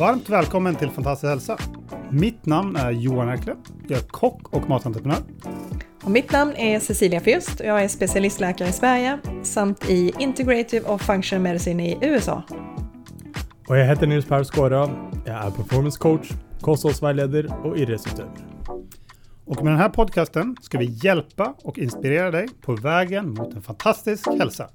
Varmt välkommen till Fantastisk hälsa. Mitt namn är Johan Erkle. Jag är kock och matentreprenör. Och mitt namn är Cecilia Fürst och jag är specialistläkare i Sverige samt i Integrative och Functional Medicine i USA. Och jag heter Nils Per Skåra. Jag är performance coach, kosthållsvägledare och idrottsutövare. Och med den här podcasten ska vi hjälpa och inspirera dig på vägen mot en fantastisk hälsa.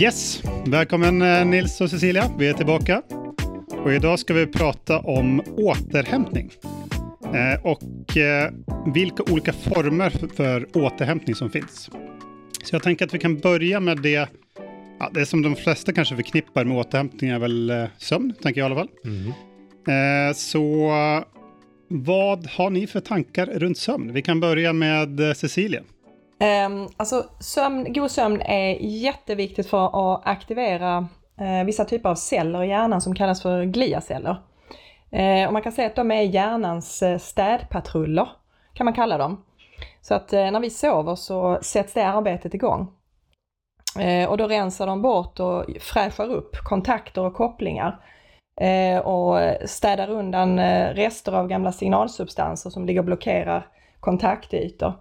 Yes, välkommen eh, Nils och Cecilia. Vi är tillbaka. Och idag ska vi prata om återhämtning. Eh, och eh, vilka olika former för återhämtning som finns. Så jag tänker att vi kan börja med det, ja, det som de flesta kanske förknippar med återhämtning är väl sömn, tänker jag i alla fall. Mm. Så vad har ni för tankar runt sömn? Vi kan börja med Cecilia. Um, alltså sömn, god sömn är jätteviktigt för att aktivera uh, vissa typer av celler i hjärnan som kallas för gliaceller. Uh, och man kan säga att de är hjärnans uh, städpatruller, kan man kalla dem. Så att eh, när vi sover så sätts det arbetet igång. Eh, och då rensar de bort och fräschar upp kontakter och kopplingar. Eh, och städar undan rester av gamla signalsubstanser som ligger och blockerar kontaktytor.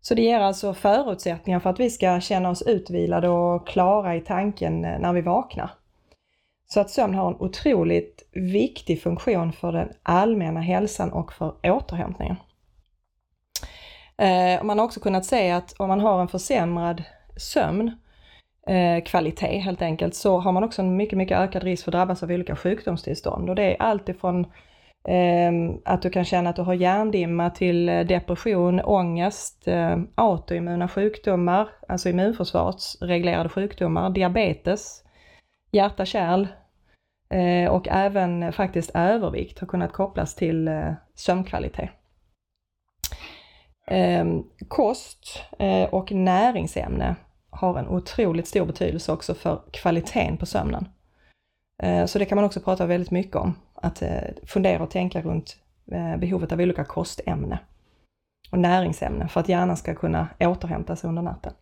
Så det ger alltså förutsättningar för att vi ska känna oss utvilade och klara i tanken när vi vaknar. Så att sömn har en otroligt viktig funktion för den allmänna hälsan och för återhämtningen. Eh, man har också kunnat se att om man har en försämrad sömnkvalitet eh, helt enkelt så har man också en mycket, mycket ökad risk för att drabbas av olika sjukdomstillstånd och det är alltifrån ehm, att du kan känna att du har hjärndimma till eh, depression, ångest, eh, autoimmuna sjukdomar, alltså immunförsvarsreglerade sjukdomar, diabetes, hjärta-kärl eh, och även faktiskt övervikt har kunnat kopplas till eh, sömnkvalitet. Ehm, kost eh, och näringsämne har en otroligt stor betydelse också för kvaliteten på sömnen. Eh, så det kan man också prata väldigt mycket om att eh, fundera och tänka runt eh, behovet av olika kostämne och näringsämnen för att hjärnan ska kunna återhämta sig under natten.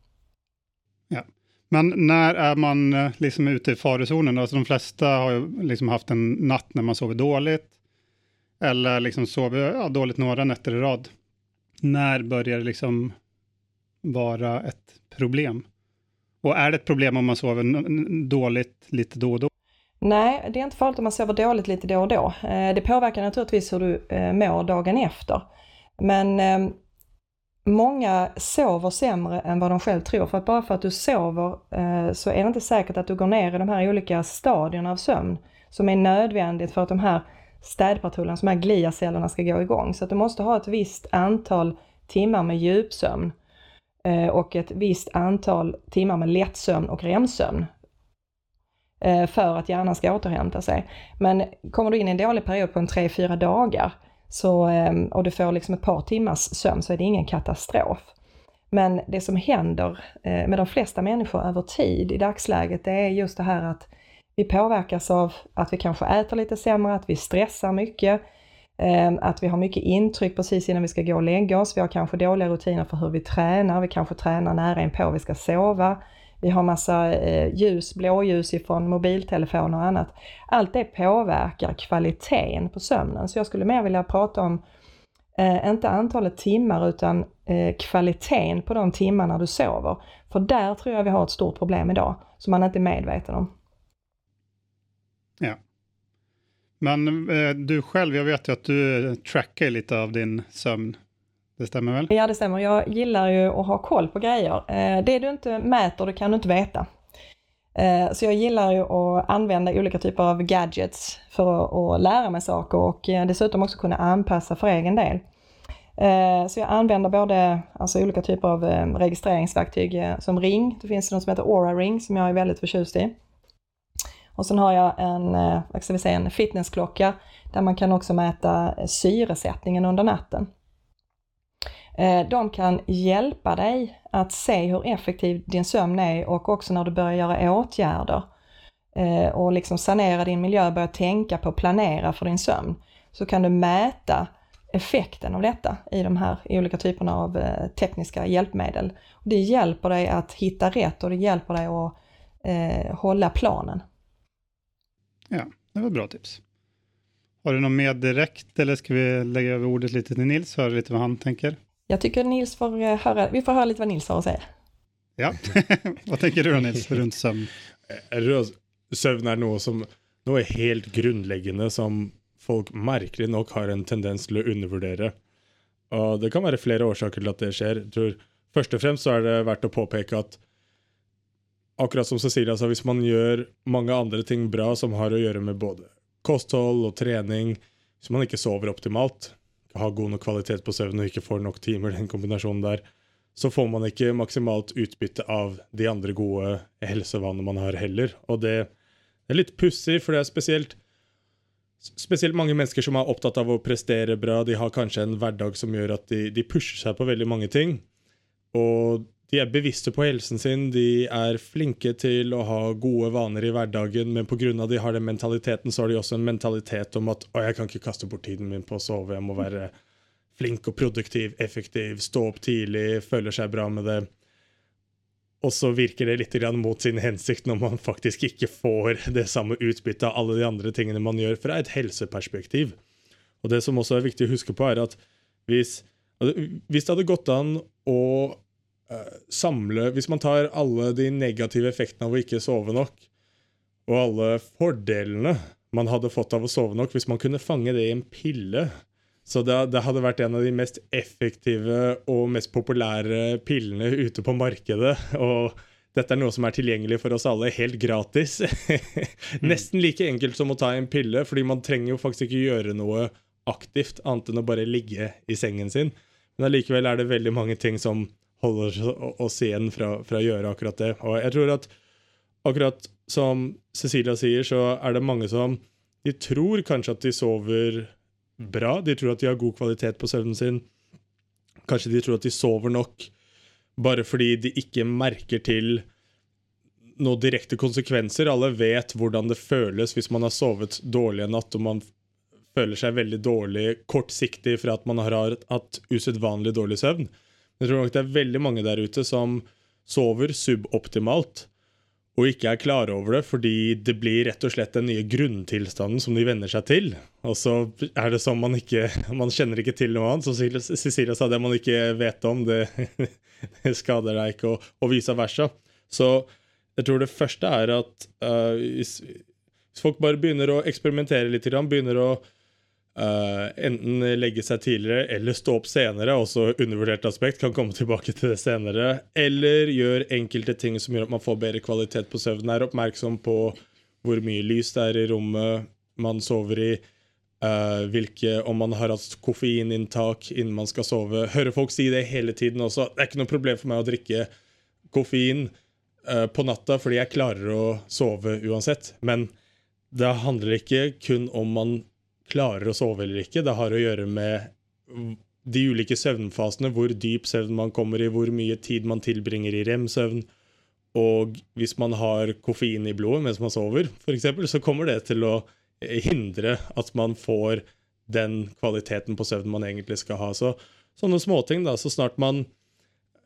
Ja. Men när är man eh, liksom ute i farozonen? Alltså de flesta har ju liksom haft en natt när man sover dåligt eller liksom sover ja, dåligt några nätter i rad. När börjar det liksom vara ett problem? Och är det ett problem om man sover dåligt lite då och då? Nej, det är inte farligt om man sover dåligt lite då och då. Eh, det påverkar naturligtvis hur du eh, mår dagen efter. Men eh, många sover sämre än vad de själv tror. För att bara för att du sover så är det inte säkert att du går ner i de här olika stadierna av sömn som är nödvändigt för att de här städpatrullerna, de här gliacellerna ska gå igång. Så att du måste ha ett visst antal timmar med djupsömn eh, och ett visst antal timmar med lättsömn och REM-sömn eh, för att hjärnan ska återhämta sig. Men kommer du in i en dålig period på en 3-4 dagar så, eh, och du får liksom ett par timmars sömn så är det ingen katastrof. Men det som händer med de flesta människor över tid i dagsläget det är just det här att vi påverkas av att vi kanske äter lite sämre, att vi stressar mycket, ehm, att vi har mycket intryck precis innan vi ska gå och lägga oss. Vi har kanske dåliga rutiner för hur vi tränar, vi kanske tränar nära inpå vi ska sova. Vi har massa eh, ljus, blåljus ifrån mobiltelefoner och annat. Allt det påverkar kvaliteten på sömnen. Så jag skulle mer vilja prata om, eh, inte antalet timmar utan eh, kvaliteten på de timmarna du sover. För där tror jag vi har ett stort problem idag, som man inte är medveten om. Ja. Men eh, du själv, jag vet ju att du trackar lite av din sömn. Det stämmer väl? Ja, det stämmer. Jag gillar ju att ha koll på grejer. Eh, det du inte mäter, det kan du inte veta. Eh, så jag gillar ju att använda olika typer av gadgets för att lära mig saker och eh, dessutom också kunna anpassa för egen del. Eh, så jag använder både alltså, olika typer av eh, registreringsverktyg eh, som ring. Det finns något som heter Aura Ring som jag är väldigt förtjust i. Och sen har jag en, eh, vad ska vi säga, en fitnessklocka där man kan också mäta eh, syresättningen under natten. Eh, de kan hjälpa dig att se hur effektiv din sömn är och också när du börjar göra åtgärder och liksom sanera din miljö, börja tänka på, planera för din sömn, så kan du mäta effekten av detta i de här olika typerna av tekniska hjälpmedel. Det hjälper dig att hitta rätt och det hjälper dig att eh, hålla planen. Ja, det var bra tips. Har du något mer direkt eller ska vi lägga över ordet lite till Nils och höra lite vad han tänker? Jag tycker Nils får eh, höra, vi får höra lite vad Nils har att säga. Ja, vad tänker du då Nils runt sömn? Søvn er noe som noe helt grunnleggende som folk merkelig nok har en tendens til å undervurdere. Og det kan være flere årsaker til at det skjer. Jeg tror Først og fremst så er det verdt å påpeke at akkurat som Cecilia sa, hvis man gjør mange andre ting bra som har å gjøre med både kosthold og trening, hvis man ikke sover optimalt, har god nok kvalitet på søvn og ikke får nok timer, den kombinasjonen der, så får man ikke maksimalt utbytte av de andre gode helsevanene man har heller. Og det, det er litt pussig, for det er spesielt Spesielt mange mennesker som er opptatt av å prestere bra, de har kanskje en hverdag som gjør at de, de pusher seg på veldig mange ting. Og de er bevisste på helsen sin, de er flinke til å ha gode vaner i hverdagen, men pga. de har den mentaliteten, så har de også en mentalitet om at å, jeg kan ikke kaste bort tiden min på å sove, jeg må være flink og produktiv, effektiv, stå opp tidlig, føler seg bra med det. Og så virker det litt mot sin hensikt når man faktisk ikke får det samme utbyttet av alle de andre tingene man gjør fra et helseperspektiv. Og det som også er viktig å huske på, er at hvis, alltså, hvis det hadde gått an å samle Hvis man tar alle de negative effektene av å ikke sove nok, og alle fordelene man hadde fått av å sove nok, hvis man kunne fange det i en pille så det, det, hadde vært en av de mest effektive og mest populære pillene ute på markedet. Og dette er noe som er tilgjengelig for oss alle helt gratis. Nesten like enkelt som å ta en pille, fordi man trenger jo faktisk ikke gjøre noe aktivt annet enn å bare ligge i sengen sin. Men allikevel er det veldig mange ting som holder oss igjen fra, fra å gjøre akkurat det. Og jeg tror at akkurat som Cecilia sier, så er det mange som de tror kanskje at de sover bra. De tror at de har god kvalitet på søvnen sin. Kanskje de tror at de sover nok bare fordi de ikke merker til noen direkte konsekvenser. Alle vet hvordan det føles hvis man har sovet dårlig en natt og man føler seg veldig dårlig kortsiktig för at man har hatt usedvanlig dårlig søvn. Jeg tror nok det er veldig mange der ute som sover suboptimalt og ikke er klare over det, fordi det blir rett og slett den nye grunntilstanden som de venner seg til. Og så er det som man ikke Man kjenner ikke til noe annet. Som Cecilia sa det man ikke vet om, det, det skader deg ikke, og, og vice versa. Så jeg tror det første er at uh, eh, hvis, hvis, folk bare begynner å eksperimentere litt, begynner å Uh, enten legge seg tidligere eller stå opp senere, også undervurdert aspekt, kan komme tilbake til det senere. Eller gjør enkelte ting som gjør at man får bedre kvalitet på søvnen. Er oppmerksom på hvor mye lys det er i rommet man sover i. Eh, uh, hvilke, om man har hatt koffeininntak innen man skal sove. Hører folk si det hele tiden også. Det er ikke noe problem for meg å drikke koffein uh, på natta fordi jeg klarer å sove uansett. Men det handler ikke kun om man klarer å sove eller ikke. Det har å gjøre med de ulike søvnfasene, hvor dyp søvn man kommer i, hvor mye tid man tilbringer i rem-søvn. Og hvis man har koffein i blodet mens man sover, f.eks., så kommer det til å hindre at man får den kvaliteten på søvnen man egentlig skal ha. Så sånne småting, da, så snart man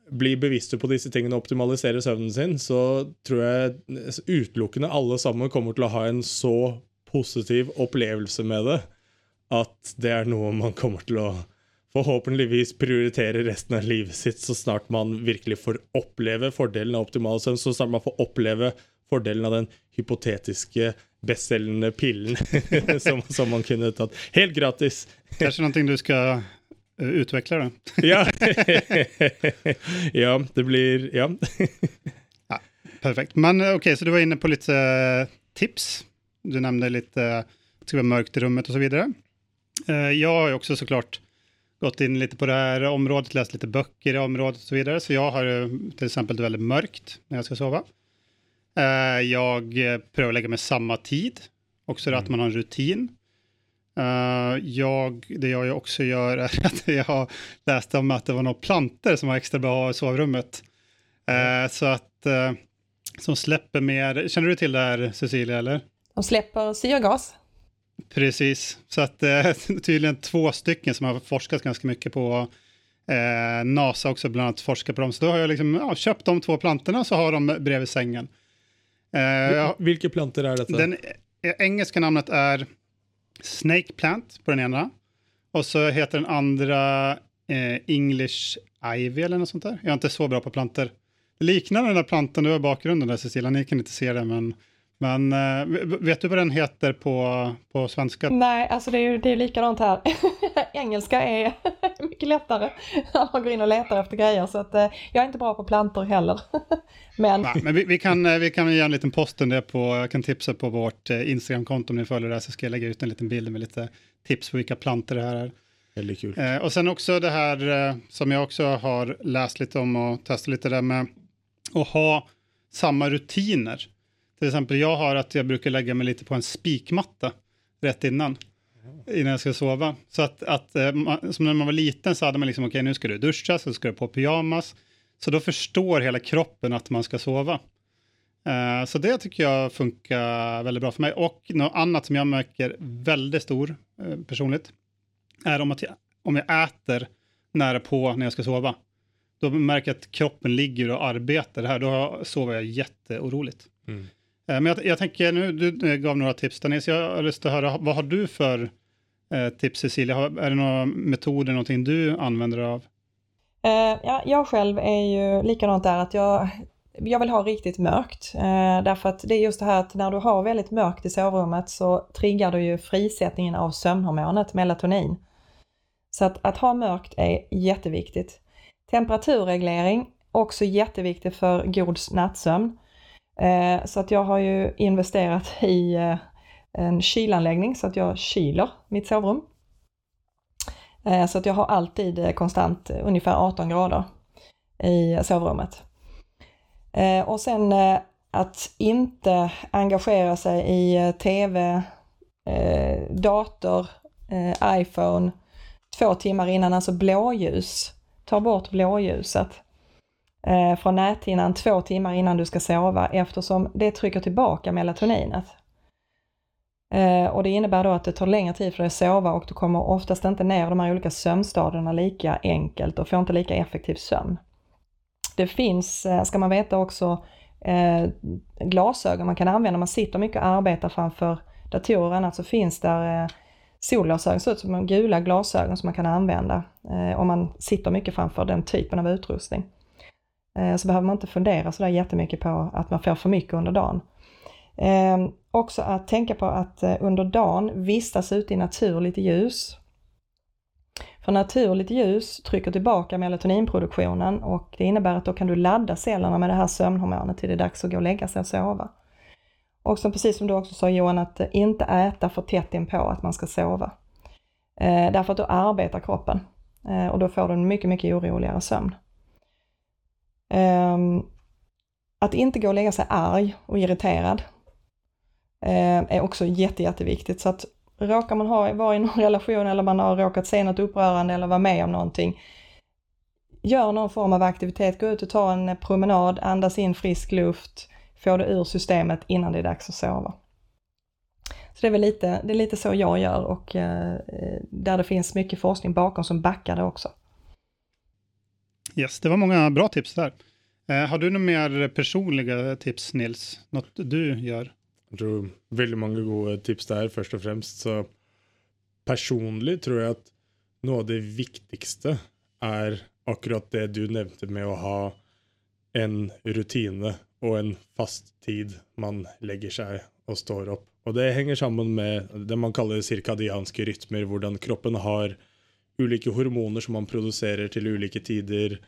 blir bevisste på disse tingene og optimaliserer søvnen sin, så tror jeg utelukkende alle sammen kommer til å ha en så positiv opplevelse med det at det er noe man kommer til å forhåpentligvis prioritere resten av livet sitt så snart man virkelig får oppleve fordelen av optimal søvn, så snart man får oppleve fordelen av den hypotetiske bestselgende pillen som, som, man kunne tatt helt gratis. Kanskje noe du skal eh, utvikle, da? ja. ja, det blir Ja. ja. Perfekt. Men eh, ok, så du var inne på litt uh, tips. Du nevnte litt uh, det skal være mørkt i rommet osv. Eh, jag har ju också såklart gått in lite på det här området, läst lite böcker i området och så vidare. Så jag har eh, till exempel väldigt mörkt när jag ska sova. Eh, jag prövar lägga mig samma tid, också mm. att man har en rutin. Jag, det jag också gör är att jag har läst om att det var några planter som var extra bra i sovrummet. Uh, så att, som släpper mer, känner du till det här Cecilia eller? De släpper syrgas. Precis, så att tydligen två stycken som har forskat ganska mycket på NASA också bland annat forskat på dem. Så då har jag liksom, ja, köpt de två plantorna så har de bredvid sängen. Vilka plantor är detta? Den engelska namnet är Snake Plant på den ena. Och så heter den andra eh, English Ivy eller något sånt där. Jag är inte så bra på planter. Det liknar den där plantan du har i bakgrunden där Cecilia, ni kan inte se det men men äh, vet du vad den heter på, på svenska? Nej, alltså det är ju det är likadant här. Engelska är mycket lättare när man går in och letar efter grejer. Så att, äh, jag är inte bra på plantor heller. men Nej, men vi, vi, kan, eh, vi kan göra en liten post om det på, jag kan tipsa på vårt Instagramkonto om ni följer det så ska jag lägga ut en liten bild med lite tips på vilka plantor det här är. Väldigt kul. Eh, och sen också det här eh, som jag också har läst lite om och testat lite där med att ha samma rutiner till exempel jag har att jag brukar lägga mig lite på en spikmatta rätt innan. Innan jag ska sova. Så att, att eh, som när man var liten så hade man liksom, okej okay, nu ska du duscha, så ska du på pyjamas. Så då förstår hela kroppen att man ska sova. Uh, så det tycker jag funkar väldigt bra för mig. Och något annat som jag märker väldigt stor uh, personligt är om, att jag, om jag äter nära på när jag ska sova. Då märker jag att kroppen ligger och arbetar här. Då sover jag jätteoroligt. Mm. Eh, men jag, jag, tänker, nu du eh, gav några tips Denise, jag har lust att höra, vad har du för eh, tips Cecilia? Är det några metoder, någonting du använder av? Eh, ja, jag själv är ju likadant där att jag, jag vill ha riktigt mörkt. Eh, därför att det är just det här att när du har väldigt mörkt i sovrummet så triggar du ju frisättningen av sömnhormonet melatonin. Så att, att ha mörkt är jätteviktigt. Temperaturreglering, också jätteviktigt för god nattsömn. Eh, så att jag har ju investerat i eh, en kylanläggning så att jag kyler mitt sovrum. Eh, så att jag har alltid eh, konstant ungefär 18 grader i sovrummet. Eh, och sen eh, att inte engagera sig i TV, dator, iPhone två timmar innan, alltså blåljus. Ta bort blåljuset eh, från näthinnan två timmar innan du ska sova eftersom det trycker tillbaka melatoninet. Eh, och det innebär då att det tar längre tid för dig att sova och du kommer oftast inte ner de här olika sömnstadierna lika enkelt och får inte lika effektiv sömn. Det finns, eh, ska man veta också, eh, glasögon man kan använda om man sitter mycket och arbetar framför datorer och annat så finns där eh, solglasögon, ser ut som gula glasögon som man kan använda eh, om man sitter mycket framför den typen av utrustning. Eh, så behöver man inte fundera sådär jättemycket på att man får för mycket under dagen. Eh, också att tänka på att eh, under dagen vistas ute i naturligt ljus. För naturligt ljus trycker tillbaka melatoninproduktionen och det innebär att då kan du ladda cellerna med det här sömnhormonet till det är dags att gå och lägga sig och sova. Och som, precis som du också sa Johan, att inte äta för tätt inpå att man ska sova. Eh, därför att då arbetar kroppen eh, och då får du en mycket, mycket oroligare sömn. Ehm, att inte gå och lägga sig arg och irriterad ehm, är också jätte, jätteviktigt. Så att råkar man ha, vara i någon relation eller man har råkat se något upprörande eller vara med om någonting, gör någon form av aktivitet, gå ut och ta en promenad, andas in frisk luft, få det ur systemet innan det är dags att sova. Så det är väl lite, det är lite så jag gör och eh, där det finns mycket forskning bakom som backar det också. Yes, det var många bra tips där. Eh, har du några mer personliga tips, Nils? Något du gör? Jag tror väldigt många goda tips där först och främst. Så personligt tror jag att något av det viktigaste är akkurat det du nämnde med att ha en rutin och en fast tid man lägger sig och står upp. Och det hänger samman med det man kallar cirkadianska rytmer, hur kroppen har olika hormoner som man producerar till olika tider.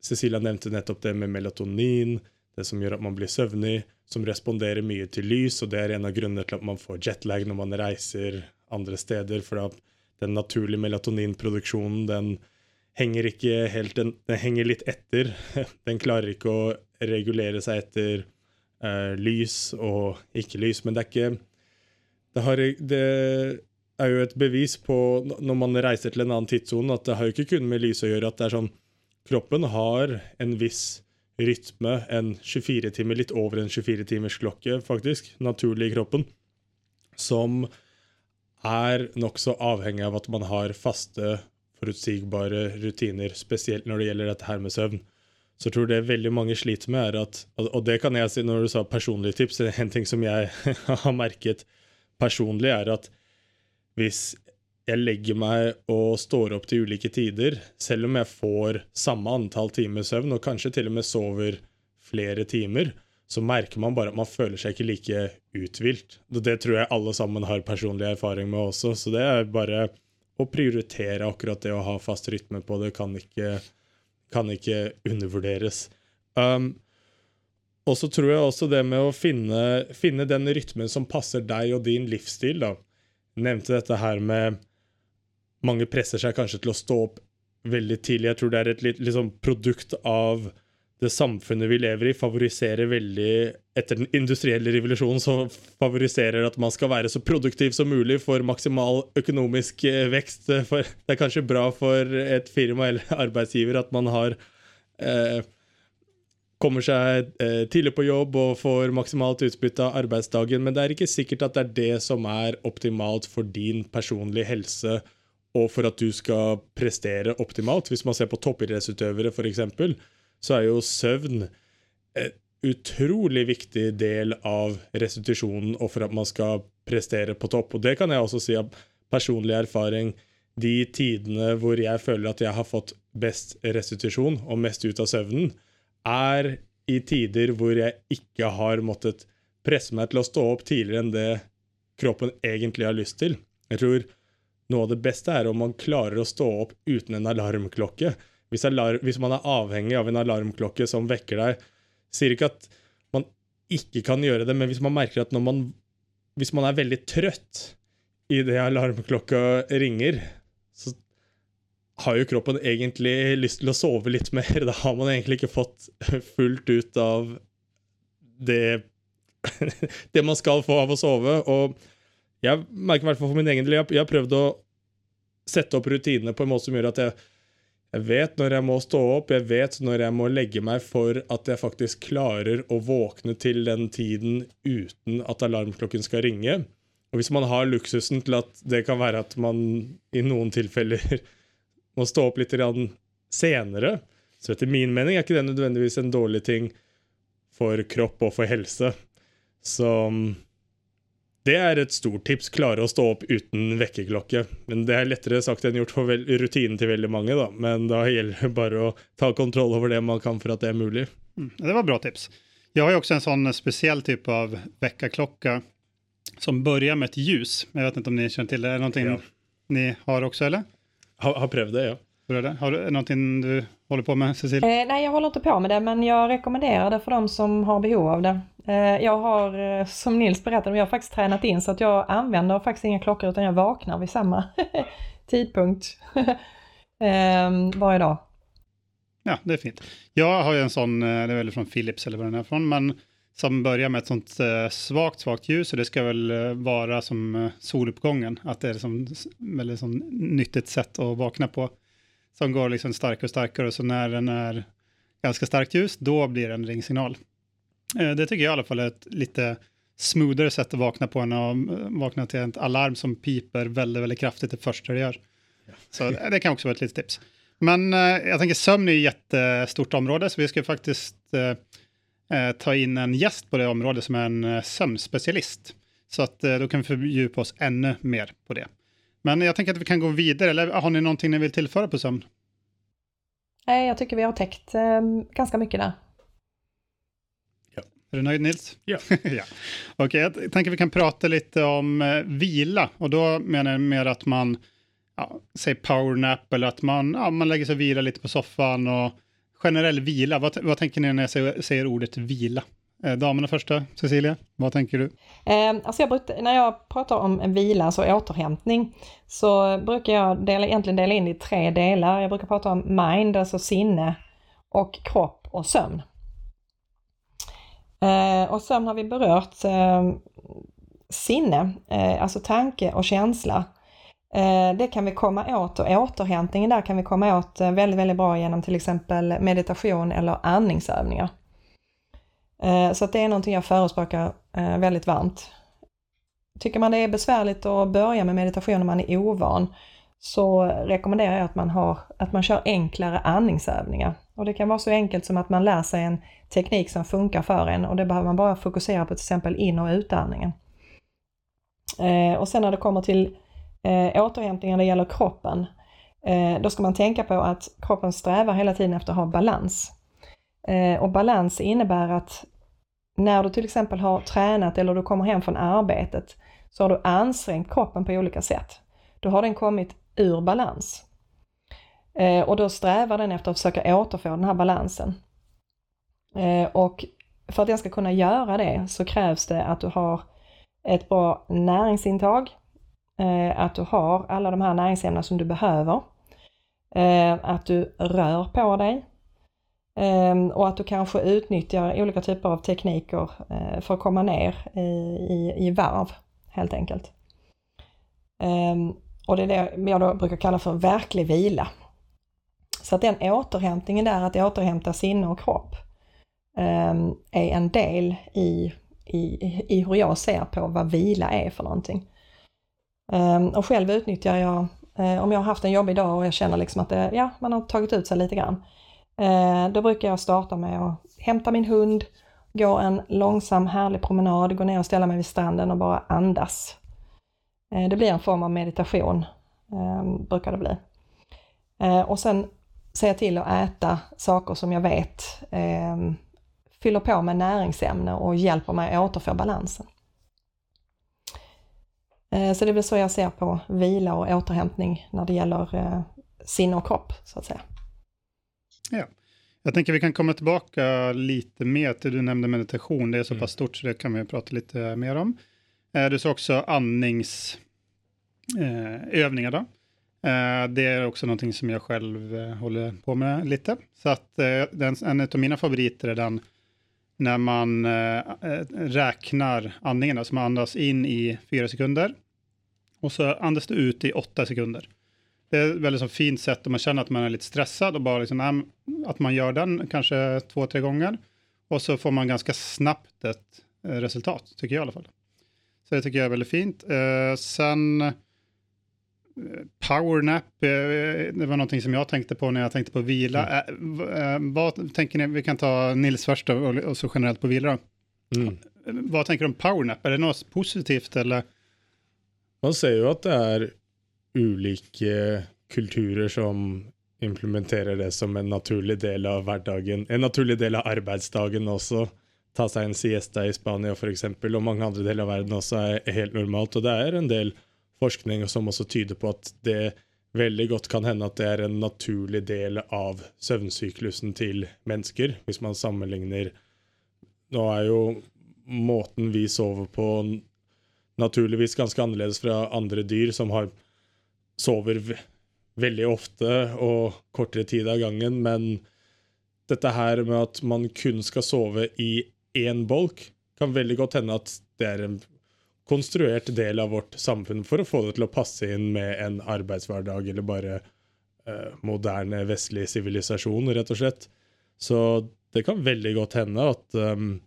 Cecilia nämnde nettopp det med melatonin, det som gör att man blir sömnig, som responderer mycket til ljus och det är en av grunderna till att man får jetlag när man reser andra städer för att den naturliga melatoninproduksjonen, den hänger inte helt, den, den hänger lite efter. Den klarar inte att regulere sig efter uh, lys och ikke-lys, men det är inte det har, det, er jo et bevis på, når man reiser til en annen tidssone, at det har jo ikke kun med lys å gjøre. At det er sånn Kroppen har en viss rytme, en 24 timer, litt over en 24-timers klokke, faktisk, naturlig i kroppen, som er nokså avhengig av at man har faste, forutsigbare rutiner, spesielt når det gjelder dette her med søvn. Så jeg tror det veldig mange sliter med, er at Og det kan jeg si når du sa personlige tips, en ting som jeg har merket personlig, er at hvis jeg legger meg og står opp til ulike tider, selv om jeg får samme antall timer søvn, og kanskje til og med sover flere timer, så merker man bare at man føler seg ikke like uthvilt. Det tror jeg alle sammen har personlig erfaring med også, så det er bare å prioritere akkurat det å ha fast rytme på det, kan ikke, kan ikke undervurderes. Um, og så tror jeg også det med å finne, finne den rytmen som passer deg og din livsstil, da. Nevnte dette her med mange presser seg kanskje til å stå opp veldig tidlig. Jeg tror det er et litt, litt sånn liksom produkt av det samfunnet vi lever i, favoriserer veldig Etter den industrielle revolusjonen så favoriserer at man skal være så produktiv som mulig for maksimal økonomisk eh, vekst. Eh, for det er kanskje bra for et firma eller arbeidsgiver at man har eh, kommer seg eh, tidlig på jobb og får maksimalt utbytte av arbeidsdagen, men det er ikke sikkert at det er det som er optimalt for din personlige helse og for at du skal prestere optimalt. Hvis man ser på toppidrettsutøvere f.eks., så er jo søvn en utrolig viktig del av restitusjonen og for at man skal prestere på topp. Og det kan jeg også si av personlig erfaring. De tidene hvor jeg føler at jeg har fått best restitusjon og mest ut av søvnen, er i tider hvor jeg ikke har måttet presse meg til å stå opp tidligere enn det kroppen egentlig har lyst til. Jeg tror noe av det beste er om man klarer å stå opp uten en alarmklokke. Hvis, alarm, hvis, man er avhengig av en alarmklokke som vekker deg Sier ikke at man ikke kan gjøre det, men hvis man merker at når man, hvis man er veldig trøtt idet alarmklokka ringer, så har jo kroppen egentlig lyst til å sove litt mer. Da har man egentlig ikke fått fullt ut av det, det man skal få av å sove. Og jeg merker i hvert fall for min egen del jeg har prøvd å sette opp rutinene på en måte som gjør at jeg, jeg vet når jeg må stå opp, jeg vet når jeg må legge meg for at jeg faktisk klarer å våkne til den tiden uten at alarmklokken skal ringe. Og hvis man har luksusen til at det kan være at man i noen tilfeller må stå opp litt senere, så etter min mening er ikke det nødvendigvis en dårlig ting for kropp og for helse. Så det er et stort tips. Klare å stå opp uten vekkerklokke. Men det er lettere sagt enn gjort for rutinen til veldig mange, da. Men da gjelder det bare å ta kontroll over det man kan for at det er mulig. Mm, det var bra tips. Jeg har jo også en sånn spesiell type av vekkerklokke som begynner med et ljus. Jeg vet ikke om dere kjenner til det. Er det noe ja. ni har også, eller? Har, har prøvd det, ja. Har du noe du holder på med, Cecilie? Eh, nei, jeg holder ikke på med det, men jeg rekommenderer det for dem som har behov av det. Eh, jag har, eh, som Nils berättade, jag har faktiskt tränat in så att jag använder faktiskt inga klockor utan jag vaknar vid samma tidpunkt ehm, varje dag. Ja, det är fint. Jag har ju en sån, eh, det är väl från Philips eller vad den är från, men som börjar med ett sånt svagt, svagt ljus och det ska väl vara som soluppgången, att det är som väldigt som nyttigt sätt att vakna på. Som går liksom starkare och starkare och så när den är ganska starkt ljus, då blir det en ringsignal. Eh, det tycker jag i alla fall är ett lite smoothare sätt att vakna på än att eh, vakna till ett alarm som piper väldigt, väldigt kraftigt det första det gör. Så det kan också vara ett litet tips. Men eh, jag tänker sömn är ett jättestort område, så vi ska faktiskt ta in en gäst på det området som är en sömnspecialist. Så att då kan vi fördjupa oss ännu mer på det. Men jag tänker att vi kan gå vidare, eller har ni någonting ni vill tillföra på sömn? Nej, jag tycker vi har täckt eh, ganska mycket där. Är du nöjd Nils? Ja. ja. Okej, okay, jag tänker vi kan prata lite om eh, vila och då menar jag mer att man, ja, säg powernap eller att man, ja, man lägger sig och vilar lite på soffan och generell vila. Vad, vad tänker ni när jag säger, säger ordet vila? Eh, damerna första, Cecilia, vad tänker du? Eh, alltså jag brukar, när jag pratar om vila, alltså återhämtning, så brukar jag dela, egentligen dela in det i tre delar. Jag brukar prata om mind, alltså sinne, och kropp och sömn. Eh, och sömn har vi berört. Eh, sinne, eh, alltså tanke och känsla. Eh, det kan vi komma åt och återhämtningen där kan vi komma åt eh, väldigt, väldigt bra genom till exempel meditation eller andningsövningar. Eh, så att det är någonting jag förespråkar väldigt varmt. Tycker man det är besvärligt att börja med meditation när man är ovan så rekommenderar jag att man, har, att man kör enklare andningsövningar. Och det kan vara så enkelt som att man lär sig en teknik som funkar för en och det behöver man bara fokusera på till exempel in och utandningen. och sen när det kommer till eh, återhämtning när det gäller kroppen, eh, då ska man tänka på att kroppen strävar hela tiden efter att ha balans. Eh, och balans innebär att när du till exempel har tränat eller du kommer hem från arbetet så har du ansträngt kroppen på olika sätt. Då har den kommit ur balans. Eh, och då strävar den efter att försöka återfå den här balansen. Eh, och för att den ska kunna göra det så krävs det att du har ett bra näringsintag, Eh, att du har alla de här näringsämnena som du behöver. Eh, att du rör på dig. Ehm, och att du kanske utnyttjar olika typer av tekniker eh, för att komma ner i, i, i varv helt enkelt. Ehm, och det är det jag då brukar kalla för verklig vila. Så att den återhämtningen där, att återhämta sinne och kropp, ehm, är en del i, i, i hur jag ser på vad vila är för någonting. Ehm, och själv utnyttjar jag, eh, om jag har haft en jobbig dag och jag känner liksom att det, ja, man har tagit ut sig lite grann. Eh, då brukar jag starta med att hämta min hund, gå en långsam härlig promenad, gå ner och ställa mig vid stranden och bara andas. Eh, det blir en form av meditation, ehm, brukar det bli. Och sen ser jag till att äta saker som jag vet ehm, fyller på med näringsämne och hjälper mig att återfå balansen. Eh, så det är väl så jag ser på vila och återhämtning när det gäller eh, sinne och kropp, så att säga. Ja. Jag tänker vi kan komma tillbaka lite mer till, du nämnde meditation, det är så mm. pass stort så det kan vi prata lite mer om. Eh, du sa också andningsövningar då. Det är också någonting som jag själv håller på med lite. Så att en av mina favoriter är den när man räknar andningen, alltså man andas in i fyra sekunder och så andas du ut i åtta sekunder. Det är ett väldigt så fint sätt om man känner att man är lite stressad och bara liksom, att man gör den kanske två, tre gånger. Och så får man ganska snabbt ett eh, resultat, tycker jag i alla fall. Så det tycker jag är väldigt fint. Eh, sen eh, powernap, eh, det var någonting som jag tänkte på när jag tänkte på vila. Mm. Vad tänker ni, vi kan ta Nils först och, så generellt på vila. Mm. Vad tänker du om powernap? Är det något positivt eller? Man säger ju att det är olika eh, kulturer som implementerar det som en naturlig del av vardagen, en naturlig del av arbetsdagen också. Ta sig en siesta i Spanien för exempel och många andra delar av världen också är helt normalt och det är en del forskning som också tyder på att det väldigt gott kan hända att det är en naturlig del av sömncyklusen till människor. Om man sammanligner, nu är ju måten vi sover på naturligvis ganska annorlunda från andra dyr som har sover väldigt ofta och kortare tid av gången. Men detta här med att man kun ska sova i en bolk kan väldigt gott hända att det är en konstruerad del av vårt samhälle för att få det till att passa in med en arbetsvardag eller bara eh, modern västlig civilisation rätt och slett. Så det kan väldigt gott hända att um,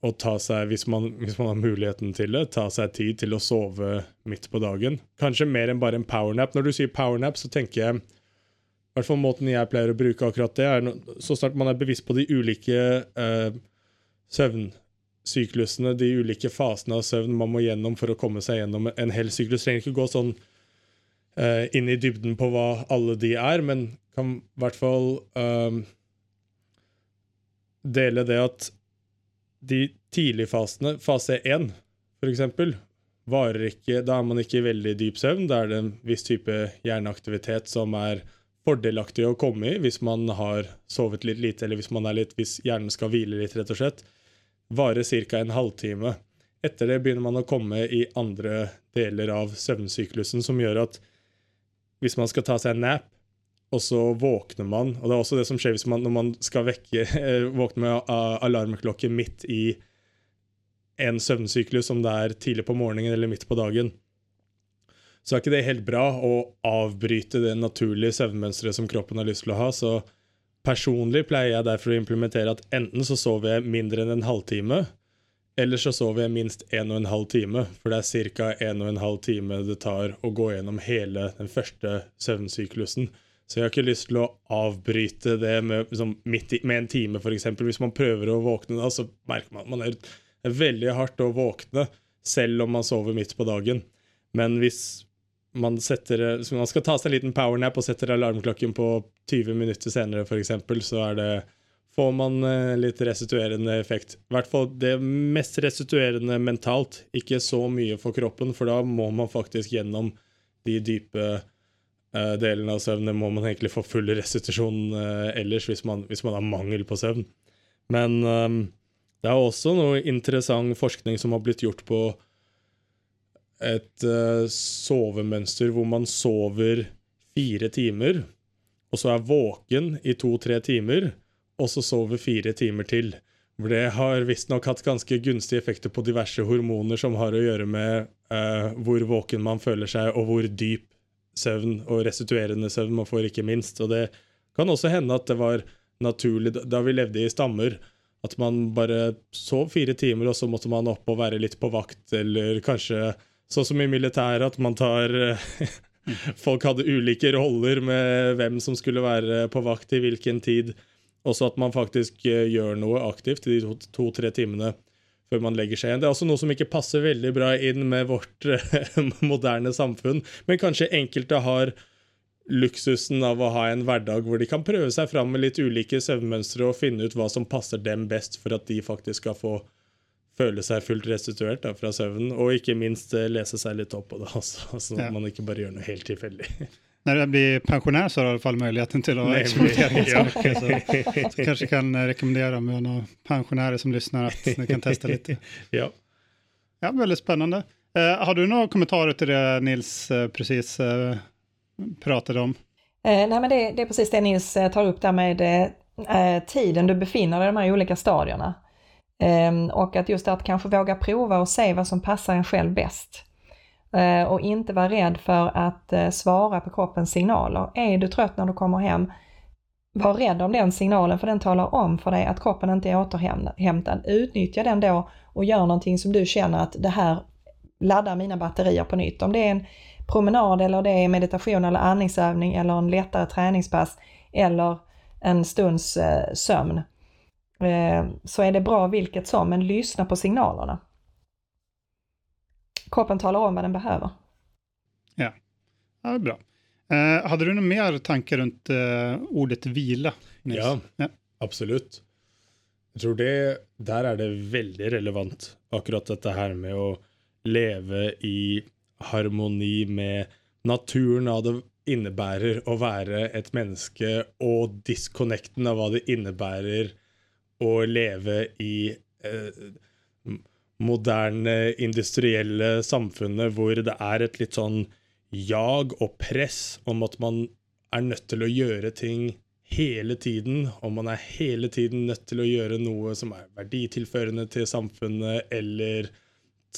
och ta sig, hvis man, hvis man har möjligheten till det, ta sig tid till att sova mitt på dagen. Kanske mer än bara en powernap. När du säger powernap så tänker jag, i alla fall måten jag pleier å bruke akkurat det, er så snart man är bevisst på de olika eh, søvnsyklusene, de olika faserna av sömn man må gjennom for å komme seg gjennom en hel syklus. Trenger ikke gå sånn eh, inn i dybden på vad alla de är, men kan i hvert fall eh, dele det att de tidligfasene, fase 1 f.eks., varer ikke Da er man ikke i veldig dyp søvn. Da er det en viss type hjerneaktivitet som er fordelaktig å komme i hvis man har sovet litt lite, eller hvis, man er litt, hvis hjernen skal hvile litt, rett og slett. Varer ca. en halvtime. Etter det begynner man å komme i andre deler av søvnsyklusen som gjør at hvis man skal ta seg en nap, och så vaknar man. Och det är också det som sker man, när man ska väcka, eh, vakna med eh, alarmklockan mitt i en sömncyklus, om det är tidigt på morgonen eller mitt på dagen. så er ikke det helt bra å avbryte det naturlige søvnmønsteret som kroppen har lyst til å ha. Så personlig pleier jeg derfor å implementere at enten så sover jeg mindre enn en halvtime, eller så sover jeg minst en og en halv time. For det er ca. en og en halv time det tar å gå gjennom hele den første søvnsyklusen. Så jeg har ikke lyst til å avbryte det med, liksom, midt i, med en time, f.eks. Hvis man prøver å våkne da, så merker man at man er, väldigt veldig hardt å våkne selv om man sover midt på dagen. Men hvis man, setter, så man skal ta seg en liten powernap og setter alarmklokken på 20 minutter senere, f.eks., så är det får man eh, litt restituerende effekt. I hvert fall det mest restituerende mentalt, ikke så mye for kroppen, for da må man faktisk gjennom de dype Eh, delen av søvnen må man egentlig få full restitusjon eh, ellers, hvis man, hvis man, har mangel på søvn. Men ehm, det er også noe interessant forskning som har blitt gjort på et eh, sovemønster hvor man sover fire timer, og så er våken i to-tre timer, og så sover fire timer til. For det har visstnok hatt ganske gunstige effekter på diverse hormoner som har å gjøre med uh, hvor våken man føler seg, og hvor dyp søvn og restituerende søvn man får, ikke minst. Og det kan også hende at det var naturlig da vi levde i stammer, at man bare sov fire timer, og så måtte man opp og være litt på vakt, eller kanskje Sånn som i militæret, at man tar Folk hadde ulike roller med hvem som skulle være på vakt i hvilken tid. Også at man faktisk eh, gjør noe aktivt i de to-tre to, timene før man legger seg igjen. Det er også noe som ikke passer veldig bra inn med vårt moderne samfunn. Men kanskje enkelte har luksusen av å ha en hverdag hvor de kan prøve seg fram med litt ulike søvnmønstre og finne ut hva som passer dem best for at de faktisk skal få føle seg fullt restituert da, fra søvnen, og ikke minst eh, lese seg litt opp på det også, så ja. man ikke bare gjør noe helt tilfeldig. Når du blir pensionär så har du i alla fall muligheten till att experimentera ja. saker. Så, så kanske kan eh, rekommendera med några pensionärer som lyssnar att ni kan testa lite. ja. ja, väldigt spännande. Eh, har du några kommentarer till det Nils eh, precis eh, pratade om? Eh, nej, men det, det, är precis det Nils tar upp där med tiden du befinner dig i de här olika stadierna. Ehm, och att just att kanske våga prova och se vad som passar en själv bäst. Eh, och inte vara rädd för att eh, svara på kroppens signaler. Är du trött när du kommer hem, var rädd om den signalen för den talar om för dig att kroppen inte är återhämtad. Utnyttja den då och gör någonting som du känner att det här laddar mina batterier på nytt. Om det är en promenad eller det är meditation eller andningsövning eller en lättare träningspass eller en stunds eh, sömn så är det bra vilket som, men lyssna på signalerna. Kroppen talar om vad den behöver. Ja, ja bra. Eh, hade du några mer tankar runt eh, ordet vila? Ja, ja, absolut. Jag tror det, där är det väldigt relevant, akkurat detta här med att leva i harmoni med naturen, vad det innebär att vara ett människa och disconnecten av vad det innebär å leve i eh, moderne eh, industrielle samfunnet hvor det er et litt sånn jag og press om at man er nødt til å gjøre ting hele tiden, og man er hele tiden nødt til å gjøre noe som er verditilførende til samfunnet, eller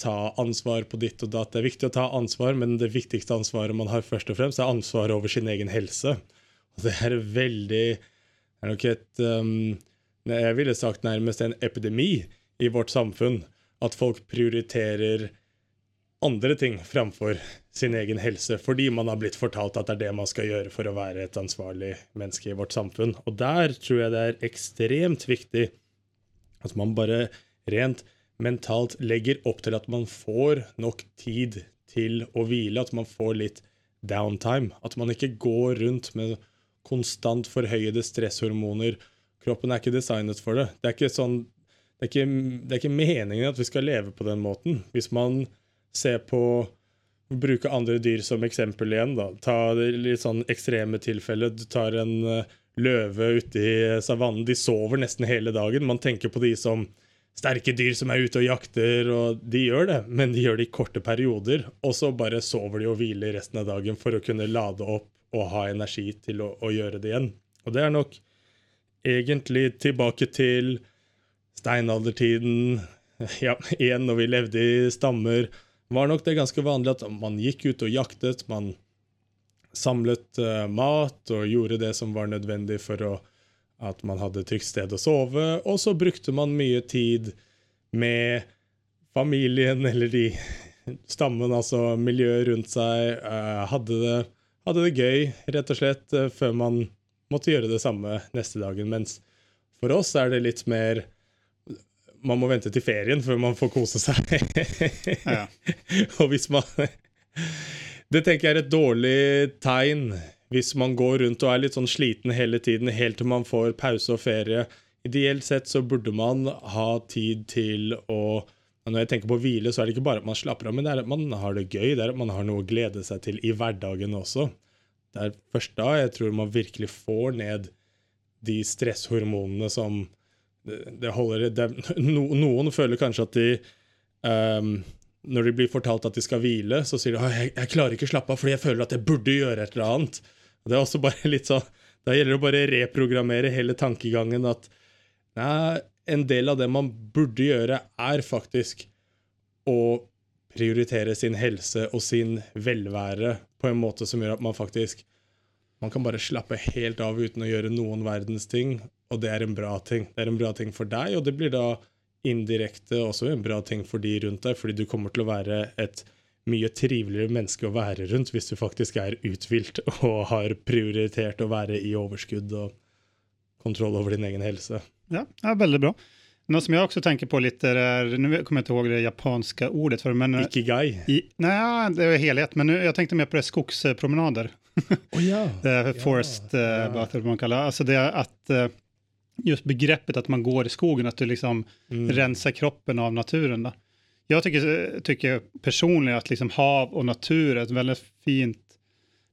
ta ansvar på ditt og datt. Det er viktig å ta ansvar, men det viktigste ansvaret man har først og fremst, er ansvaret over sin egen helse. Og det er veldig Det er nok et um, jeg ville sagt nærmest en epidemi i vårt samfunn. At folk prioriterer andre ting framfor sin egen helse, fordi man har blitt fortalt at det er det man skal gjøre for å være et ansvarlig menneske i vårt samfunn. Og der tror jeg det er ekstremt viktig at man bare rent mentalt legger opp til at man får nok tid til å hvile, at man får litt downtime. At man ikke går rundt med konstant forhøyede stresshormoner Kroppen er ikke designet for det. Det er ikke, sånn, det er ikke, det er ikke meningen at vi skal leve på den måten. Hvis man ser på Bruke andre dyr som eksempel igjen, da. Ta litt sånn ekstreme tilfellet. Du tar en eh, løve ute i savannen. De sover nesten hele dagen. Man tenker på de som sterke dyr som er ute og jakter, og de gjør det, men de gjør det i korte perioder. Og så bare sover de og hviler resten av dagen for å kunne lade opp og ha energi til å, å gjøre det igjen. Og det er nok egentlig tilbake til steinaldertiden, ja, igjen når vi levde i stammer, var nok det ganske vanlig at man gikk ut og jaktet. Man samlet uh, mat og gjorde det som var nødvendig for å, at man hadde trygt sted å sove. Og så brukte man mye tid med familien eller de stammen, altså miljøet rundt seg. Uh, hadde, det, hadde, det, gøy, rett og slett, uh, før man måtte gjøre det samme neste dagen. Mens for oss er det litt mer man må vente til ferien før man får kose seg. ja. og hvis man Det tenker jeg er et dårlig tegn hvis man går rundt og er litt sånn sliten hele tiden, helt til man får pause og ferie. Ideelt sett så burde man ha tid til å Når jeg tenker på hvile, så er det ikke bare at man slapper av, men det er at man har det gøy. Det er at man har noe å glede seg til i hverdagen også. Det er først da jeg tror man virkelig får ned de stresshormonene som det, det holder det, no, Noen føler kanskje at de ehm, um, når de blir fortalt at de skal hvile, så sier de ah, at jeg, jeg klarer ikke å slappe av fordi jeg føler at jeg burde gjøre et eller annet. Og det er også bare litt sånn, Da gjelder det å bare reprogrammere hele tankegangen at nei, en del av det man burde gjøre, er faktisk å prioritere sin helse og sin velvære på en måte som gjør at man faktisk man kan bare slappe helt av uten å gjøre noen verdens ting, og det er en bra ting. Det er en bra ting for deg, og det blir da indirekte også en bra ting for de rundt deg, fordi du kommer til å være et mye triveligere menneske å være rundt hvis du faktisk er uthvilt og har prioritert å være i overskudd og kontroll over din egen helse. Ja, ja veldig bra. Noe som jeg også tenker på litt, er Nå kommer jeg ikke ihåg det japanske ordet. For, men, Ikigai? I, nei, det er helhet, men jeg tenkte mer på det skogspromenader. Oh, ja. det forest ja, ja. Uh, man kaller altså det. At uh, just begreppet att man går i skogen, att du liksom mm. rensar kroppen av naturen. Då. Jag tycker, tycker personligen att liksom hav och natur är ett väldigt fint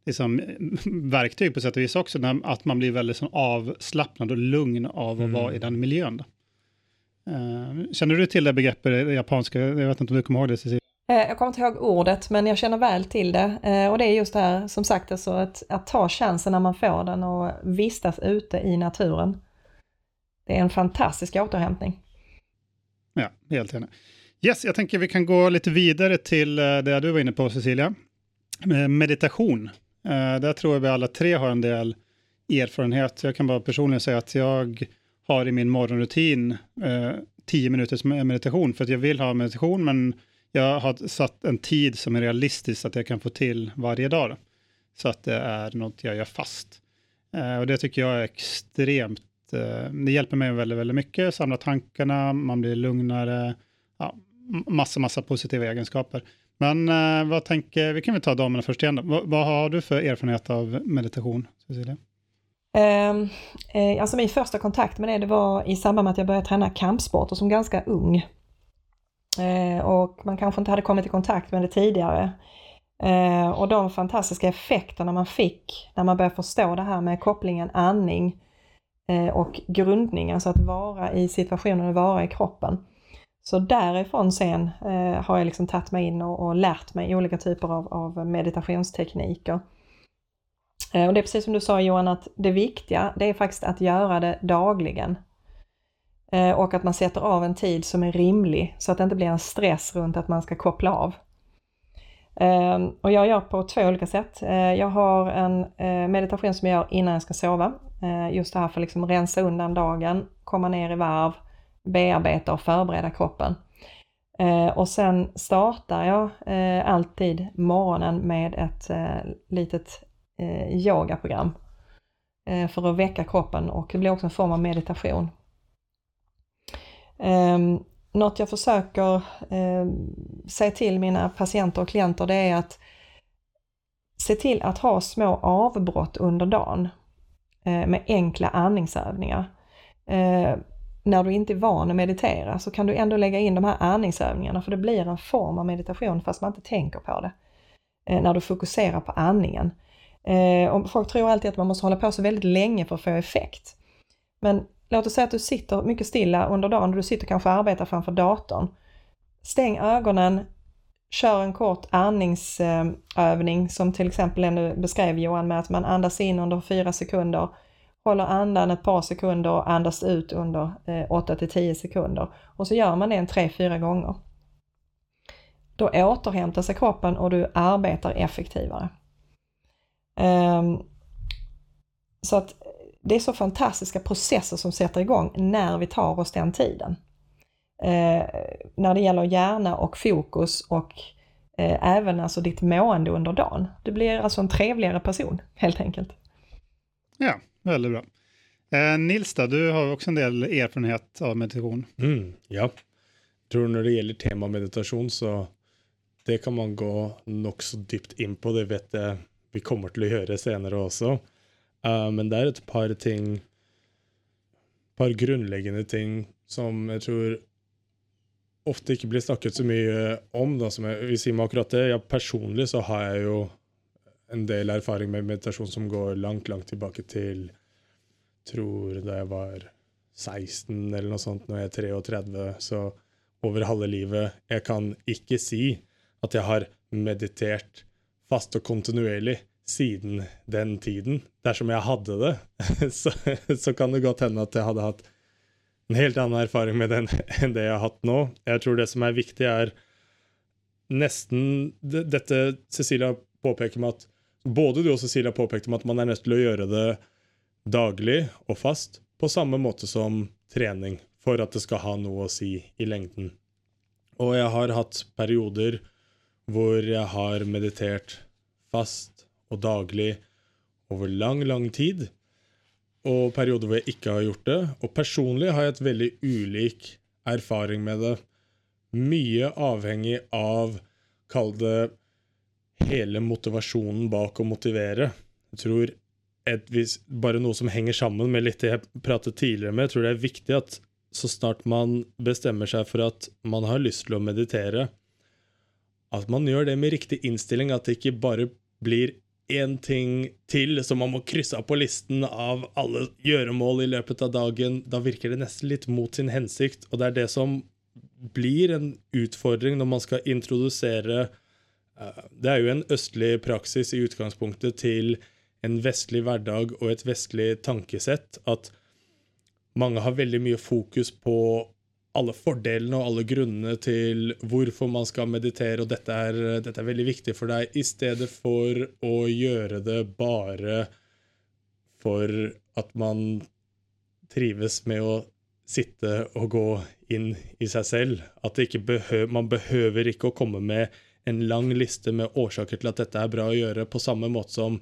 liksom, verktyg på sätt och vis också, när, att man blir väldigt som, avslappnad och lugn av att mm. vara i den miljön. Då. Uh, känner du till det begreppet, det japanska? Jag vet inte om du kommer ihåg det, Cecilia? Eh, jag kommer inte ihåg ordet, men jag känner väl till det. Eh, och det är just det här, som sagt, alltså att, att ta chansen när man får den och vistas ute i naturen det är en fantastisk återhämtning. Ja, helt enig. Yes, jag tänker vi kan gå lite vidare till eh, det du var inne på Cecilia. Meditation. Där tror jag vi alla tre har en del erfarenhet. Jag kan bara personligen säga att jag har i min morgonrutin tio minuters meditation för att jag vill ha meditation men jag har satt en tid som är realistisk att jag kan få till varje dag. Så att det är något jag gör fast. Eh, och det tycker jag är extremt Eh, det hjälper mig väldigt, väldigt mycket, samla tankarna, man blir lugnare, ja, massa, massa positiva egenskaper. Men eh, vad tänker, vi kan väl ta damerna först igen. Vad, vad, har du för erfarenhet av meditation, Cecilia? Ehm, eh, alltså min första kontakt med det, det var i samband med att jag började träna kampsport och som ganska ung. Eh, och man kanske inte hade kommit i kontakt med det tidigare. Eh, och de fantastiska effekterna man fick när man började förstå det här med kopplingen andning, Eh, och grundning, alltså att vara i situationen och vara i kroppen. Så därifrån sen eh, har jag liksom tagit mig in och, och lärt mig olika typer av, av meditationstekniker. Eh, och det är precis som du sa Johan, att det viktiga det är faktiskt att göra det dagligen. Eh, och att man sätter av en tid som är rimlig så att det inte blir en stress runt att man ska koppla av. Ehm, och jag gör på två olika sätt. Eh, jag har en eh, meditation som jag gör innan jag ska sova just det här för att liksom rensa undan dagen, komma ner i varv, bearbeta och förbereda kroppen. Och sen startar jag alltid morgonen med ett litet yogaprogram för att väcka kroppen och det blir också en form av meditation. Eh, något jag försöker ehm, säga till mina patienter och klienter det är att se till att ha små avbrott under dagen. Eh, med enkla andningsövningar. Eh, när du inte är van att meditera så kan du ändå lägga in de här andningsövningarna för det blir en form av meditation fast man inte tänker på det. Eh, när du fokuserar på andningen. Eh, och folk tror alltid att man måste hålla på så väldigt länge för att få effekt. Men låt oss säga att du sitter mycket stilla under dagen, du sitter kanske och arbetar framför datorn. Stäng ögonen, kör en kort andningsövning som till exempel den du beskrev Johan med att man andas in under fyra sekunder, håller andan ett par sekunder och andas ut under eh, 8 till 10 sekunder. Och så gör man det en 3-4 gånger. då återhämtar sig kroppen och du arbetar effektivare. Ehm, så att det är så fantastiska processer som sätter igång när vi tar oss den tiden. Uh, när det gäller hjärna och fokus och uh, även alltså ditt mående under dagen. Du blir alltså en trevligare person helt enkelt. Ja, väldigt bra. Eh, Nils, då, du har också en del erfarenhet av meditation. Mm, ja. Jag tror när det gäller tema meditation så det kan man gå nog så djupt in på. Det vet jag vi kommer till att göra senare också. Uh, men det är ett par ting, par grundläggande ting som jag tror ofta inte blir snackat så mycket om. Då, som jag vill säga akkurat det. Jag personligen så har jag ju en del erfarenhet med meditation som går långt, långt tillbaka till tror da jeg var 16 eller noe sånt, når jeg er 33, så over halve livet Jeg kan ikke si at jeg har meditert fast og kontinuerlig siden den tiden. Dersom jeg hadde det, så, så kan det godt hende at jeg hadde hatt en helt annen erfaring med den enn det jeg har hatt nå. Jeg tror det som er viktig, er nesten Dette Cecilia påpeker med at Både du og Cecilia påpekte med at man er nødt til å gjøre det daglig och fast på samma måte som träning för att det ska ha något att säga i längden. Och jag har haft perioder hvor jag har mediterat fast och daglig over lång, lång tid. Och perioder hvor jag inte har gjort det. Och personligen har jag et väldigt ulik erfaring med det. Mycket avhengig av, kall det, hela motivationen bak å motivere. Jag tror et vis, bare noe som henger sammen med litt det jeg pratet tidligere med. Jeg tror det er viktig at så snart man bestemmer seg for at man har lyst til å meditere, at man gjør det med riktig innstilling, at det ikke bare blir en ting til som man må krysse av på listen av alle gjøremål i løpet av dagen. Da virker det nesten litt mot sin hensikt, og det er det som blir en utfordring når man skal introdusere eh, Det er jo en østlig praksis i utgangspunktet til en vestlig hverdag og et vestlig tankesett at mange har veldig mye fokus på alle fordelene og alle grunnene til hvorfor man skal meditere, og dette er, dette er veldig viktig for deg, i stedet for å gjøre det bare for at man trives med å sitte og gå inn i seg selv. At behøver, man behøver ikke å komme med en lang liste med årsaker til at dette er bra å gjøre, på samme måte som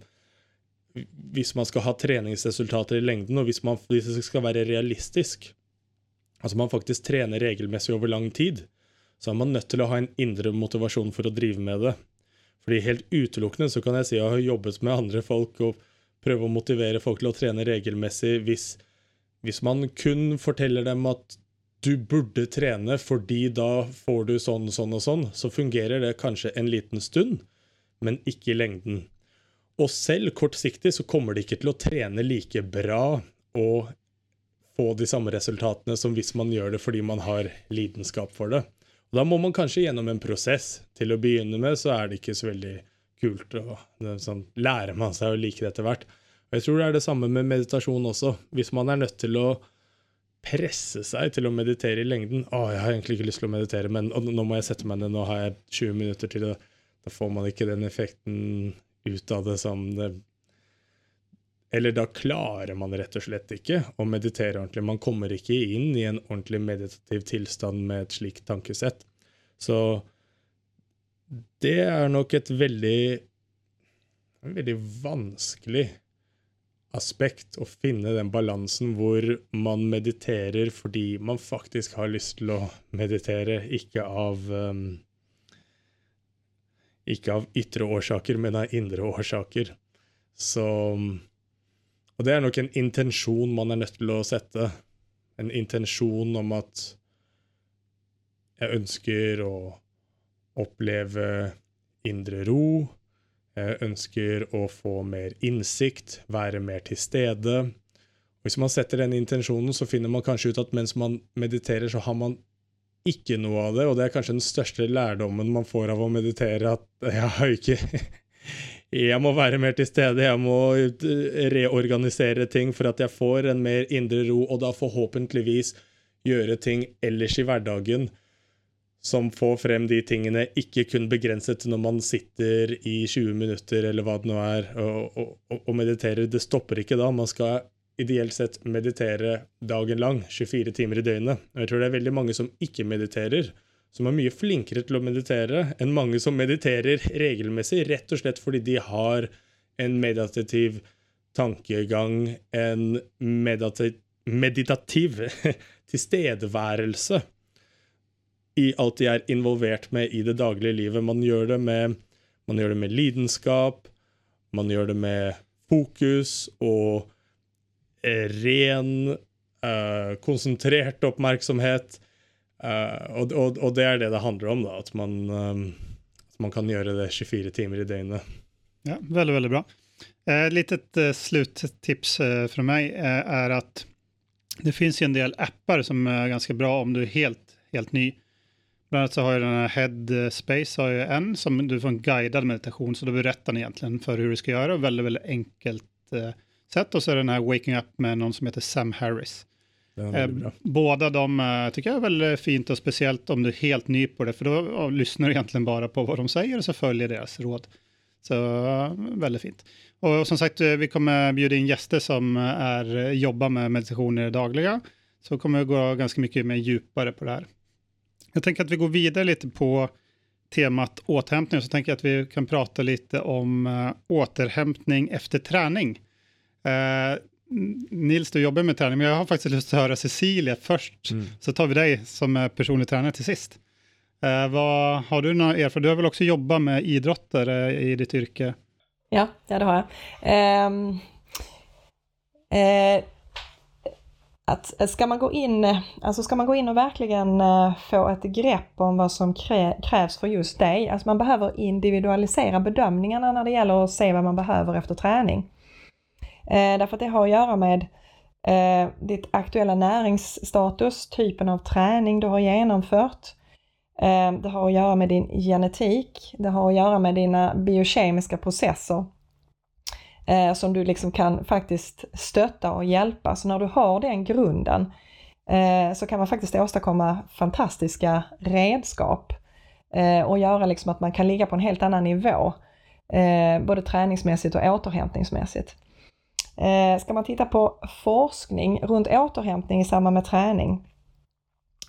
hvis man skal ha treningsresultater i lengden, og hvis, man, hvis det skal være realistisk, altså man faktisk trener regelmessig over lang tid, så er man nødt til å ha en indre motivasjon for å drive med det. Fordi helt utelukkende så kan jeg si at jeg har jobbet med andre folk og prøve å motivere folk til å trene regelmessig hvis, hvis man kun forteller dem at du burde trene fordi da får du sånn, sånn og sånn, så fungerer det kanskje en liten stund, men ikke i lengden. Og selv kortsiktig så kommer de ikke til å trene like bra og få de samme resultatene som hvis man gjør det fordi man har lidenskap for det. Og Da må man kanskje gjennom en prosess. Til å begynne med så er det ikke så veldig kult. og sånn, Lærer man seg å like det etter hvert. Og Jeg tror det er det samme med meditasjon også. Hvis man er nødt til å presse seg til å meditere i lengden Å, jeg har egentlig ikke lyst til å meditere, men nå må jeg sette meg ned, nå har jeg 20 minutter til det. Da får man ikke den effekten ut av det som det eller da klarer man rett og slett ikke å meditere ordentlig. Man kommer ikke inn i en ordentlig meditativ tilstand med et slikt tankesett. Så det er nok et veldig väldigt veldig vanskelig aspekt å finne den balansen hvor man mediterer fordi man faktisk har lyst til å meditere, ikke av ehm, um, ikke av ytre årsaker, men av indre årsaker. Så Og det er nok en intensjon man er nødt til å sette. En intensjon om at jeg ønsker å oppleve indre ro. Jeg ønsker å få mer innsikt, være mer til stede. Og hvis man setter den intensjonen, så finner man kanskje ut at mens man mediterer, så har man ikke noe av det, og det er kanskje den største lærdommen man får av å meditere, at jeg har ikke Jeg må være mer til stede, jeg må reorganisere ting for at jeg får en mer indre ro, og da forhåpentligvis gjøre ting ellers i hverdagen som får frem de tingene, ikke kun begrenset til når man sitter i 20 minutter eller hva det nå er, og, og, og mediterer. Det stopper ikke da. Man skal ideelt sett meditere dagen lang, 24 timer i døgnet. Og jeg tror det er veldig mange som ikke mediterer, som er mye flinkere til å meditere enn mange som mediterer regelmessig, rett og slett fordi de har en meditativ tankegang, en meditativ, meditativ tilstedeværelse i alt de er involvert med i det daglige livet. Man gjør det med, man gjør det med lidenskap, man gjør det med fokus og eh, ren, eh, konsentrert oppmerksomhet. Uh, og, og, og, det er det det handler om, da, at man, eh, at man kan gjøre det 24 timer i døgnet. Ja, veldig, veldig bra. Eh, litet eh, sluttips eh, fra meg eh, er at det finns ju en del appar som är ganska bra om du är helt, helt ny. Bland annat så har jag den här Headspace, har jag en som du får en guidad meditation, så då berättar den egentligen för hur du ska göra, väldigt, väldigt enkelt eh, sätt. Och så är den här Waking Up med någon som heter Sam Harris. Eh, båda de eh, tycker jag är väldigt fint och speciellt om du är helt ny på det, för då ja, lyssnar du egentligen bara på vad de säger och så följer deras råd. Så väldigt fint. Och som sagt, vi kommer bjuda in gäster som är, jobbar med meditation i det dagliga. Så kommer vi gå ganska mycket mer djupare på det här. Jag tänker att vi går vidare lite på temat återhämtning. Så tänker jag att vi kan prata lite om återhämtning efter träning. Nils, du jobbar med träning, men jag har faktiskt lust att höra Cecilia först. Mm. Så tar vi dig som personlig tränare till sist. Uh, vad, har du några erfarenheter? Du har väl också jobbat med idrottare i ditt yrke? Ja, ja det har jag. Um, uh, att ska man gå in, alltså ska man gå in och verkligen uh, få ett grepp om vad som krä, krävs för just dig, alltså man behöver individualisera bedömningarna när det gäller att se vad man behöver efter träning. Eh, därför att det har att göra med eh, ditt aktuella näringsstatus, typen av träning du har genomfört, Eh, det har att göra med din genetik, det har att göra med dina biokemiska processer eh, som du liksom kan faktiskt stötta och hjälpa. Så när du har den grunden eh, så kan man faktiskt åstadkomma fantastiska redskap eh, och göra liksom att man kan ligga på en helt annan nivå, eh, både träningsmässigt och återhämtningsmässigt. Eh, ska man titta på forskning runt återhämtning i samband med träning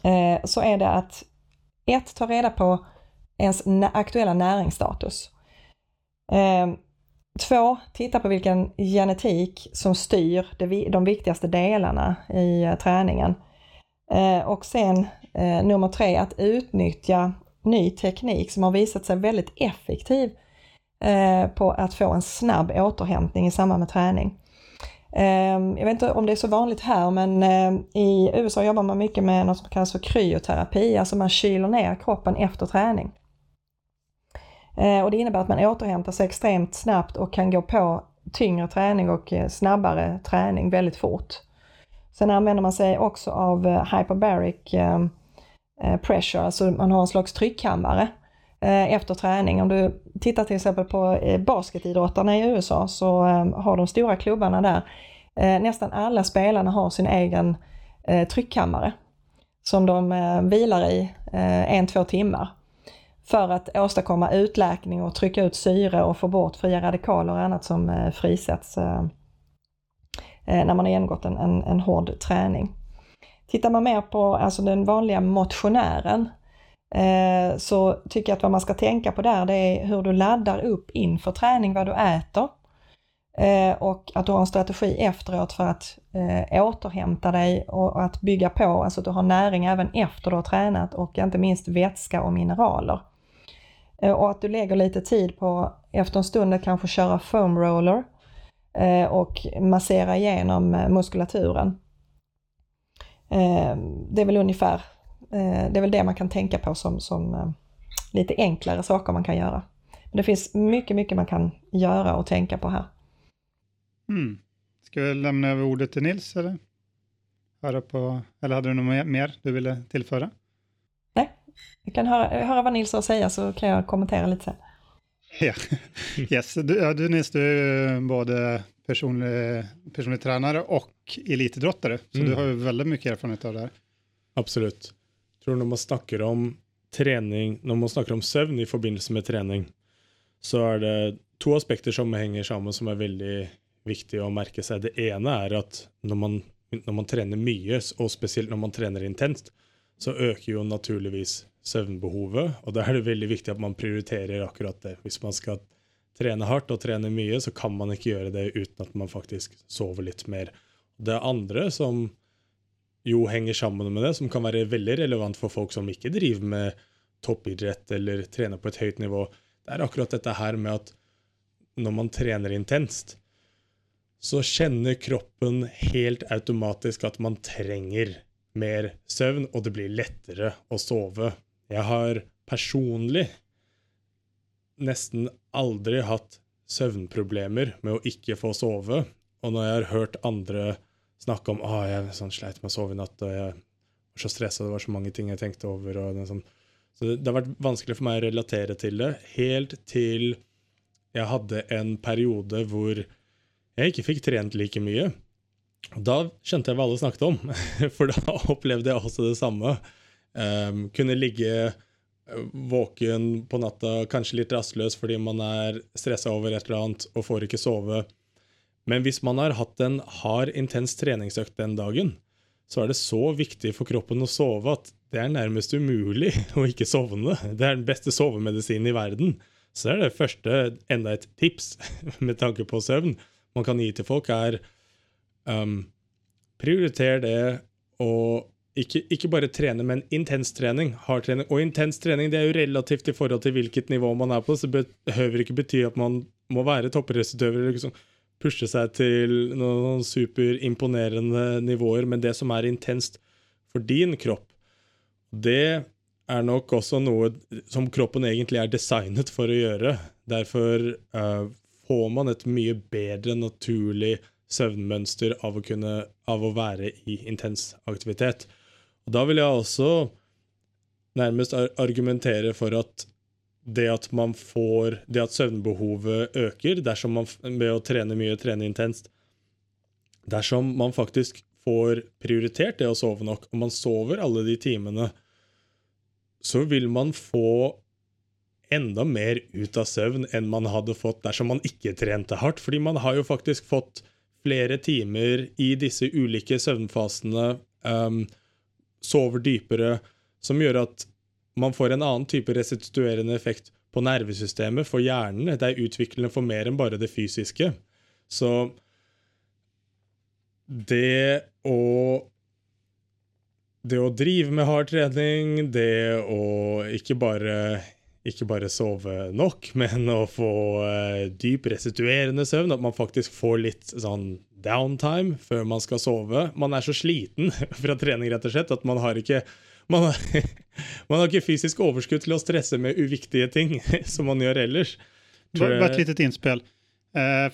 eh, så är det att ett, ta reda på ens aktuella näringsstatus. Eh, två, titta på vilken genetik som styr de viktigaste delarna i eh, träningen. Eh, och sen eh, nummer tre, att utnyttja ny teknik som har visat sig väldigt effektiv eh, på att få en snabb återhämtning i samband med träning. Ehm, jag vet inte om det är så vanligt här men ehm, i USA jobbar man mycket med något som kallas för kryoterapi, alltså man kyler ner kroppen efter träning. Ehm, och det innebär att man återhämtar sig extremt snabbt och kan gå på tyngre träning och eh, snabbare träning väldigt fort. Sen använder man sig också av eh, hyperbaric eh, pressure, alltså man har en slags tryckkammare Eh, efter träning. Om du tittar till exempel på eh, basketidrottarna i USA så ehm, har de stora klubbarna där, eh, nästan alla spelarna har sin egen tryckkammare som de vilar i en, två timmar för att åstadkomma utläkning och trycka ut syre och få bort fria radikaler och annat som frisätts när man har genomgått en, en, en hård träning. Tittar man mer på alltså den vanliga motionären Eh, så tycker jag att vad man ska tänka på där det är hur du laddar upp inför träning, vad du äter. Eh, och att du har en strategi efteråt för att eh, återhämta dig och att bygga på, alltså att du har näring även efter du har tränat och inte minst vätska och mineraler. Eh, och att du lägger lite tid på, efter en stund, att kanske köra foam roller eh, och massera igenom eh, muskulaturen. Det är väl ungefär det är väl det man kan tänka på som, som eh, lite enklare saker man kan göra. Men det finns mycket, mycket man kan göra och tänka på här. Mm. Ska vi lämna över ordet till Nils eller? Höra på, eller hade du något mer du ville tillföra? Nej, vi kan höra, höra vad Nils har att säga så kan jag kommentera lite sen. Ja, yes. du, ja, du Nils, du är både personlig, personlig tränare och elitidrottare, så mm. du har ju väldigt mycket erfarenhet av det här. Absolut tror når man snakker om trening Når man snakker om søvn i forbindelse med trening, så er det to aspekter som henger sammen, som er veldig viktig å merke seg. Det ene er at når man, når man trener mye, og spesielt når man trener intenst, så øker jo naturligvis søvnbehovet. Og da er det veldig viktig at man prioriterer akkurat det. Hvis man skal trene hardt og trene mye, så kan man ikke gjøre det uten at man faktisk sover litt mer. Det andre som jo henger sammen med det, som kan være veldig relevant for folk som ikke driver med toppidrett eller trener på et høyt nivå, det er akkurat dette her med at når man trener intenst, så kjenner kroppen helt automatisk at man trenger mer søvn, og det blir lettere å sove. Jeg har personlig nesten aldri hatt søvnproblemer med å ikke få sove. Og når jeg har hørt andre Snacka om ah, at jeg sånn, sleit med å sove i natt, og jeg var så stressa, det var så mange ting jeg tenkte over og sånn. Så det, det har vært vanskelig for meg å relatere til det, helt til jeg hadde en periode hvor jeg ikke fikk trent like mye. Da skjønte jeg hva alle snakket om, for da opplevde jeg også det samme. Um, kunne ligge eh, våken på natta, kanskje litt rastløs fordi man er stressa over et eller annet og får ikke sove. Men hvis man har hatt en hard, intens treningsøkt den dagen, så er det så viktig for kroppen å sove at det er nærmest umulig å ikke sovne. Det er den beste sovemedisinen i verden. Så det er det første, enda et tips med tanke på søvn man kan gi til folk, er um, prioriter det å ikke, ikke, bare trene, men intens trening. Hardtrening. Og intens trening det er jo relativt i forhold til hvilket nivå man er på, så det behøver ikke bety at man må være toppidrettsutøver eller liksom pushe seg til noen superimponerende nivåer, men det som er intenst for din kropp, det er nok også noe som kroppen egentlig er designet for å gjøre. Derfor uh, får man et mye bedre naturlig søvnmønster av å, kunne, av å være i intens aktivitet. Og Da vil jeg også nærmest argumentere for at det att man får Det at søvnbehovet øker dersom man ved å trene mye, trene intenst Dersom man faktisk får prioritert det å sove nok, og man sover alle de timene, så vil man få enda mer ut av søvn enn man hadde fått dersom man ikke trente hardt. Fordi man har jo faktisk fått flere timer i disse ulike søvnfasene. Um, sover dypere, som gjør at man får en annen type restituerende effekt på nervesystemet, for hjernen. Det er utviklende for mer enn bare det fysiske. Så det å Det å drive med hard trening, det å ikke bare ikke bare sove nok, men å få uh, dyp restituerende søvn. At man faktisk får litt sånn downtime før man skal sove. Man er så sliten fra trening rett og slett at man har ikke man har, man har ikke fysisk overskudd til å stresse med uviktige ting som man gjør ellers. Bare et lite innspill. Uh,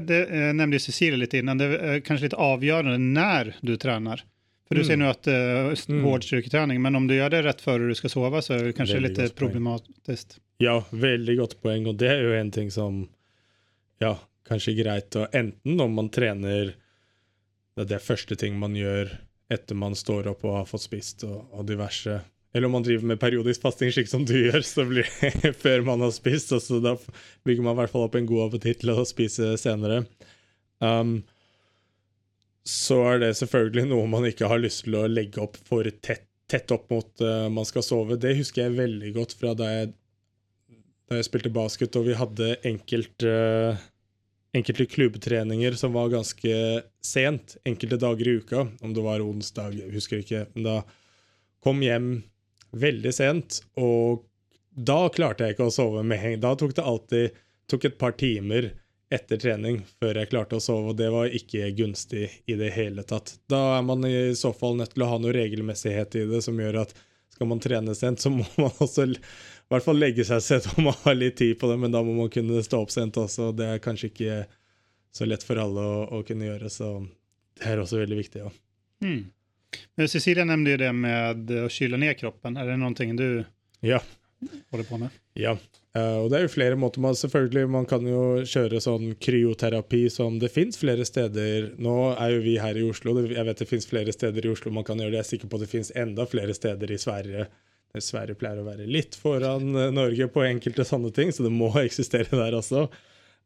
det uh, nämnde Cecilia lite innan, det är kanske lite avgörande när du tränar. För du mm. säger nu att uh, mm. hård styrketräning, men om du gör det rätt före du ska sova så är det kanske väldigt lite problematiskt. Ja, veldig godt poeng, og det er jo en ting som ja, kanskje greit å Enten om man trener Det er det første ting man gjør efter man står upp og har fått spist og, og diverse. Eller om man driver med periodisk fasting, slik som du gjør, så blir det før man har spist. Og så da bygger man i hvert fall opp en god appetitt til å spise senere. Um, så er det selvfølgelig noe man ikke har lyst til å legge opp for tett, tett opp mot uh, man skal sove. Det husker jeg veldig godt fra da jeg, da jeg spilte basket og vi hadde enkelt, uh, enkelte klubbtreninger som var ganske sent, enkelte dager i uka. Om det var onsdag, jeg husker ikke. Men da kom hjem veldig sent, og da klarte jeg ikke å sove med heng. Da tok det alltid tok et par timer etter trening før jeg klarte å sove, og det var ikke gunstig i det hele tatt. Da er man i så fall nødt til å ha noe regelmessighet i det som gjør at skal man trene sent, så må man også i hvert fall legge seg sent om man har litt tid på det, men da må man kunne stå opp sent også. Det er kanskje ikke så lett for alle å, å kunne gjøre, så det er også veldig viktig. Ja. Mm. Cecilia nevnte jo det med å kyle ned kroppen. Er det noe du ja. holder på med? Ja. Uh, og det er jo flere måter man selvfølgelig Man kan jo kjøre sånn kryoterapi som det fins flere steder. Nå er jo vi her i Oslo. Jeg vet det fins flere steder i Oslo man kan gjøre det. Jeg er sikker på at det fins enda flere steder i Sverige Sverige pleier å være litt foran eh, Norge på enkelte sånne ting, så det må eksistere der også.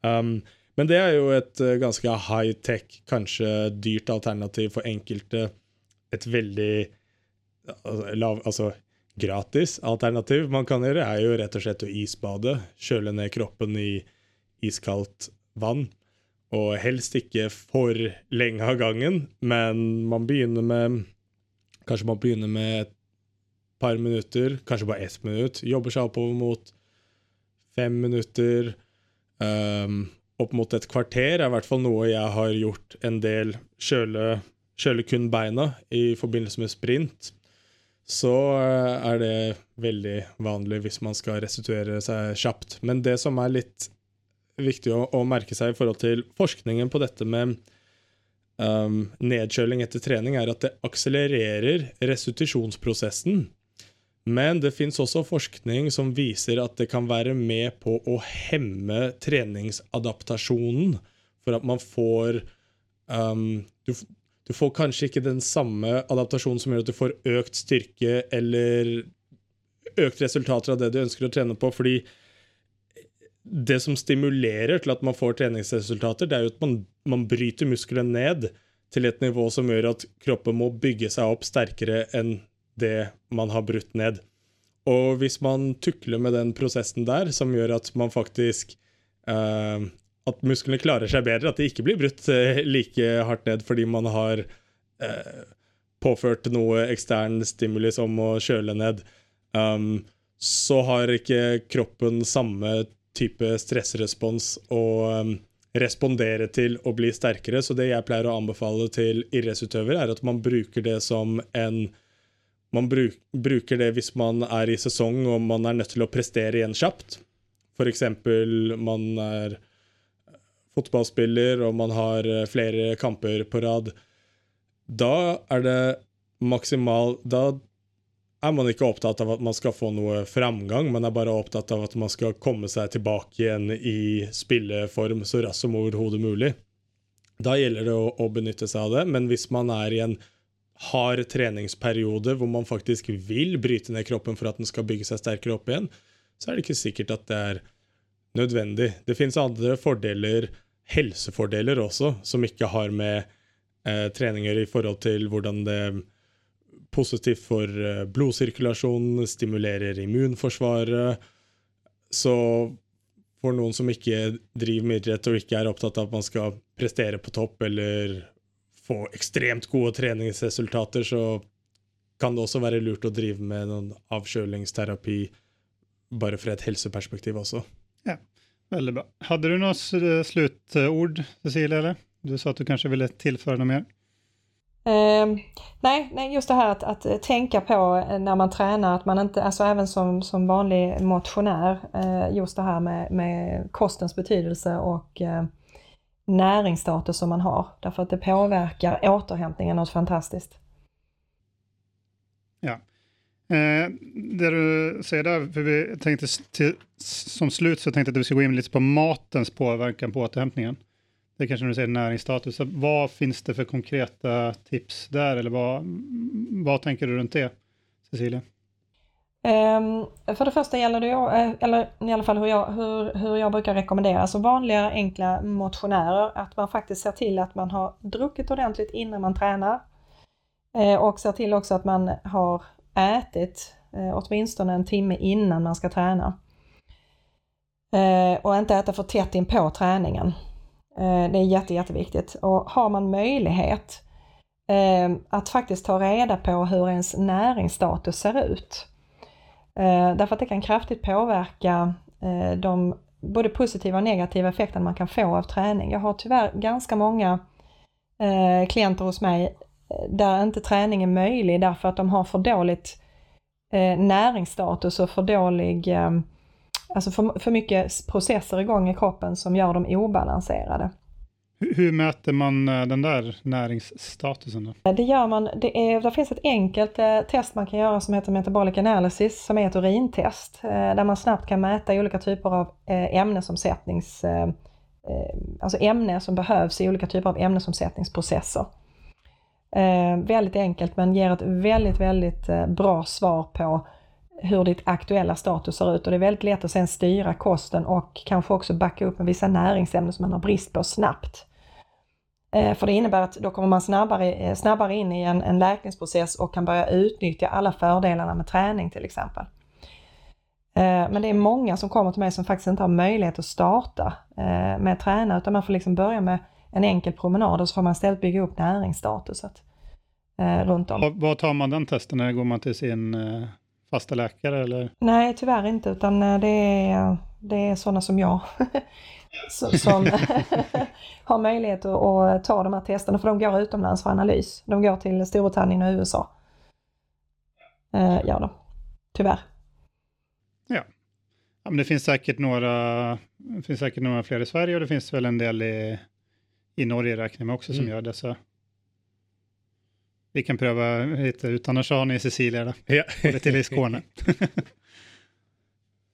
Um, men det er jo et eh, ganske high-tech, kanskje dyrt alternativ for enkelte. Et veldig eh, lav, altså gratis alternativ man kan gjøre, er jo rett og slett å isbade. Kjøle ned kroppen i iskaldt vann. Og helst ikke for lenge av gangen, men man begynner med Kanskje man begynner med et par minuter, kanske bara ett minut, jobbar sig oppover mot fem minuter, Um, upp mot ett kvarter är i hvert fall noe jeg har gjort en del. Kjøle, kjøle kun beina i forbindelse med sprint. Så eh, är det väldigt vanligt hvis man ska restituera sig kjapt. Men det som är lite viktigt att å merke seg i forhold til forskningen på detta med ehm, um, nedkjøling etter trening, är att det accelererar restitutionsprocessen. Men det finns också forskning som visar att det kan vara med på att hämma träningsadaptationen. För att man får um, du, du, får kanske inte den samma adaptation som gör att du får ökt styrka eller ökt resultat av det du önskar att träna på, För det som stimulerar till att man får treningsresultater, det er jo man, man bryter musklerna ned till ett nivå som gör att kroppen må bygga sig upp starkare än det man har brutt ned. Og hvis man tukler med den prosessen der, som gjør at man faktisk eh, At musklene klarer seg bedre, at de ikke blir brutt uh, like hardt ned fordi man har eh, påført noe ekstern stimuli som å kjøle ned, um, så har ikke kroppen samme type stressrespons å um, respondere til å bli sterkere. Så det jeg pleier å anbefale til idrettsutøvere, er at man bruker det som en man bruk, bruker det hvis man er i sesong og man er nødt til å prestere igjen kjapt. F.eks. man er eh, fotballspiller og man har eh, flere kamper på rad. Da er det maksimal Da er man ikke opptatt av at man skal få noe framgang, man er bare opptatt av at man skal komme seg tilbake igjen i spilleform så raskt som overhodet mulig. Da gjelder det å, å benytte seg av det, men hvis man er i en har treningsperioder hvor man faktisk vil bryte ned kroppen for at den skal bygge seg sterkere opp igjen, så er det ikke sikkert at det er nødvendig. Det fins andre fordeler, helsefordeler også, som ikke har med eh, treninger i forhold til hvordan det er positivt for eh, blodsirkulasjonen, stimulerer immunforsvaret. Så for noen som ikke driver med idrett og ikke er opptatt av at man skal prestere på topp eller få ekstremt gode treningsresultater, så kan det også være lurt å drive med noen avkjølingsterapi bare fra et helseperspektiv også. Ja, veldig bra. Hadde du noe sluttord, Cecilie? eller? Du sa at du kanskje ville tilføre noe mer? Eh, nej, nej, just det här att, att, tänka på när man tränar, att man inte, alltså även som, som vanlig motionär, eh, just det här med, med kostens betydelse och eh, näringsstatus som man har. Därför att det påverkar återhämtningen något fantastiskt. Ja. Eh, det du säger där, för vi tänkte till, som slut så tänkte jag att vi ska gå in lite på matens påverkan på återhämtningen. Det är kanske när du säger näringsstatus. Vad finns det för konkreta tips där eller vad, vad tänker du runt det, Cecilia? Ehm, för det första gäller det, eh, eller i alla fall hur jag, hur, hur jag brukar rekommendera, så vanliga enkla motionärer, att man faktiskt ser till att man har druckit ordentligt innan man tränar. Eh, och ser till också att man har ätit eh, åtminstone en timme innan man ska träna. Och inte äta för tätt in på träningen. Det är jätte, jätteviktigt. Och har man möjlighet att faktiskt ta reda på hur ens näringsstatus ser ut Eh, därför att det kan kraftigt påverka eh, de både positiva och negativa effekter man kan få av träning. Jag har tyvärr ganska många eh, klienter hos mig eh, där inte träning är möjlig därför att de har för dåligt eh, näringsstatus och för dålig, alltså för, för mycket processer igång i kroppen som gör dem obalanserade. Hur mäter man eh, den där näringsstatusen? Då? Eh, det gör man, det, är, det finns ett enkelt eh, test man kan göra som heter Metabolic Analysis som är ett urintest där man snabbt kan mäta olika typer av ämnesomsättnings, alltså ämne som behövs i olika typer av ämnesomsättningsprocesser. väldigt enkelt men ger ett väldigt, väldigt bra svar på hur ditt aktuella status ser ut och det är väldigt lätt att sen styra kosten och kanske också backa upp med vissa näringsämnen som man har brist på snabbt. Eh, för det innebär att då kommer man snabbare, eh, snabbare in i en, en läkningsprocess och kan börja utnyttja alla fördelarna med träning till exempel. Eh, men det är många som kommer till mig som faktiskt inte har möjlighet att starta med att träna utan man får liksom börja med en enkel promenad och så får man istället bygga upp näringsstatuset runt om. Var tar man den testen? När går man till sin fasta läkare eller? Nej, tyvärr inte utan det är, det är sådana som jag som har möjlighet att, att, ta de här testerna för de går utomlands för analys. De går till Storbritannien och USA. Eh, ja då, tyvärr. Ja. ja men det finns säkert några, det finns säkert några fler i Sverige och det finns väl en del i, i Norge räknar med också som mm. gör dessa. Vi kan pröva lite utan att ha ni i Cecilia då. Ja. Eller till i Skåne.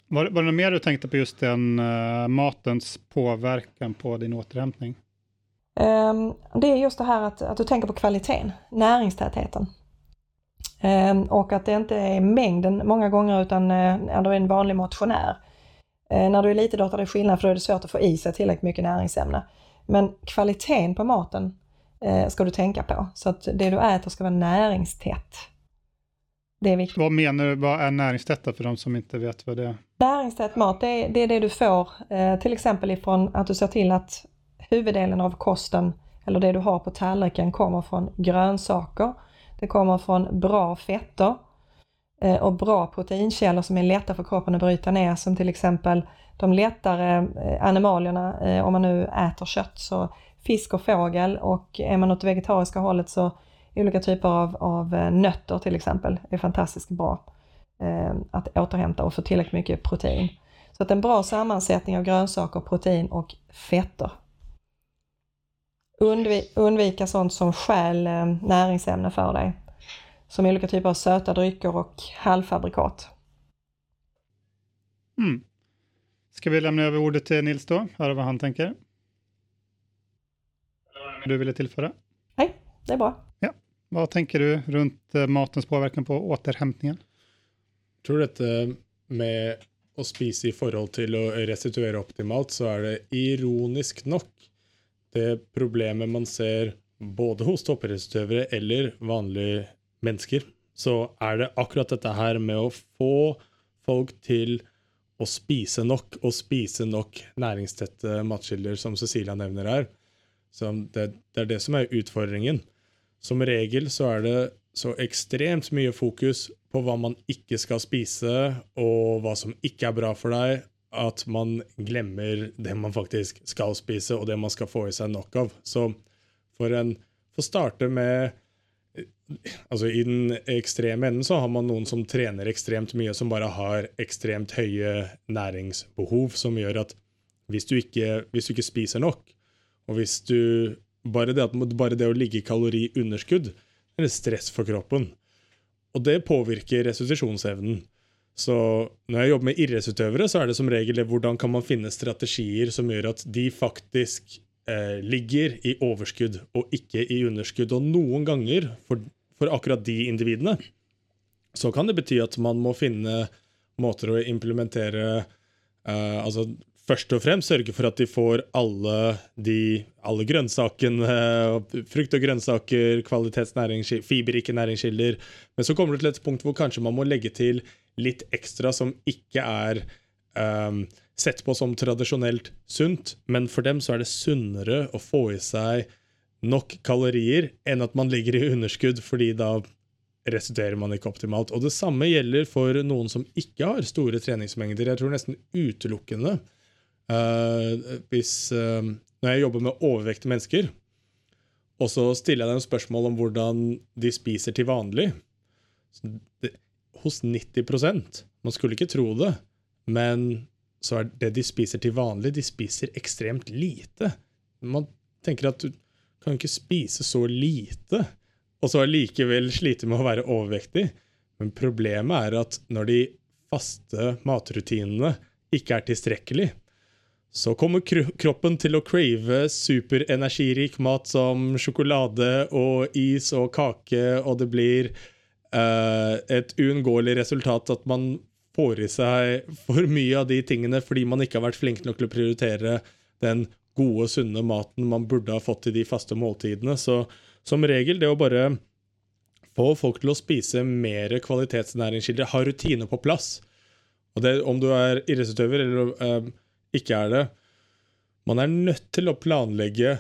Var, var det något mer du tänkte på just den uh, matens påverkan på din återhämtning? Um, det är just det här att, att du tänker på kvaliteten, näringstätheten. Um, och att det inte är mängden många gånger utan uh, när du är en vanlig motionär. Uh, när du är elitidrottare är det skillnad för då är det svårt att få i sig tillräckligt mycket näringsämne. Men kvaliteten på maten uh, ska du tänka på. Så att det du äter ska vara näringstätt. Det är viktigt. Vad menar du, vad är näringstätt för de som inte vet vad det är? Näringstät mat, det är, det är det, du får eh, till exempel ifrån att du ser till att huvuddelen av kosten, eller det du har på tallriken, kommer från grönsaker. Det kommer från bra fetter eh, och bra proteinkällor som är lätta för kroppen att bryta ner som till exempel de lättare eh, animalierna, eh, om man nu äter kött, så fisk och fågel och är man åt det vegetariska hållet så olika typer av, av eh, nötter till exempel är fantastiskt bra eh, att återhämta och få tillräckligt mycket protein. Så att en bra sammansättning av grönsaker, protein och fetter. Undvi undvika sånt som stjäl eh, näringsämnen för dig. Som olika typer av söta drycker och halvfabrikat. Mm. Ska vi lämna över ordet till Nils då? Höra vad han tänker. Du ville tillföra? Nej, det är bra. Vad tänker du runt eh, matens påverkan på återhämtningen? Jag tror dette med å spise i forhold til å restituere optimalt, så er det ironisk nok det problemet man ser både hos toppidrettsutøvere eller vanlige mennesker. Så er det akkurat dette her med å få folk til å spise nok, og spise nok næringstette matkilder, som Cecilia nevner her. Det, det er det som er utfordringen. Som regel så er det så ekstremt mye fokus på hva man ikke skal spise, og hva som ikke er bra for deg, at man glemmer det man faktisk skal spise, og det man skal få i seg nok av. Så for en Få starte med Altså I den ekstreme enden så har man noen som trener ekstremt mye, som bare har ekstremt høye næringsbehov, som gjør at hvis du ikke, hvis du ikke spiser nok, og hvis du bare det, at, bare det å ligge i kaloriunderskudd er stress for kroppen. Og det påvirker restitusjonsevnen. Så når jeg jobber med idrettsutøvere, så er det som regel det hvordan kan man finne strategier som gjør at de faktisk eh, ligger i overskudd og ikke i underskudd. Og noen ganger, for, for akkurat de individene, så kan det bety at man må finne måter å implementere eh, altså først og fremst sørge for at de får alle de alle grønnsakene, eh, frukt og grønnsaker, kvalitetsnæringskilder, fiberrike næringskilder. Men så kommer det til et punkt hvor kanskje man må legge til litt ekstra som ikke er um, ehm, sett på som tradisjonelt sunt, men for dem så er det sunnere å få i seg nok kalorier enn at man ligger i underskudd, fordi da restituerer man ikke optimalt. Og det samme gjelder for noen som ikke har store treningsmengder. Jeg tror nesten utelukkende Uh, Eh, hvis, uh, når jeg jobber med overvektige mennesker, og så stiller jeg dem spørsmål om hvordan de spiser til vanlig det, Hos 90% Man skulle ikke tro det, men så er det de spiser til vanlig, de spiser ekstremt lite. Man tenker at du kan ikke spise så lite, og så allikevel slite med å være overvektig. Men problemet er at når de faste matrutinene ikke er tilstrekkelig, så kommer kroppen till att crave superenergirik mat som choklad och is och kake, och det blir uh, ett uunngåelig resultat att man får i sig för mycket av de tingene fordi man inte har varit flink nog att prioritera den gode, sunne maten man borde ha fått i de fasta måltidene. Så som regel, det å bare få folk til å spise mer kvalitetsnæringskilder, ha rutiner på plats. Og det, om du är idrettsutøver eller uh, ikke er det Man er nødt til å planlegge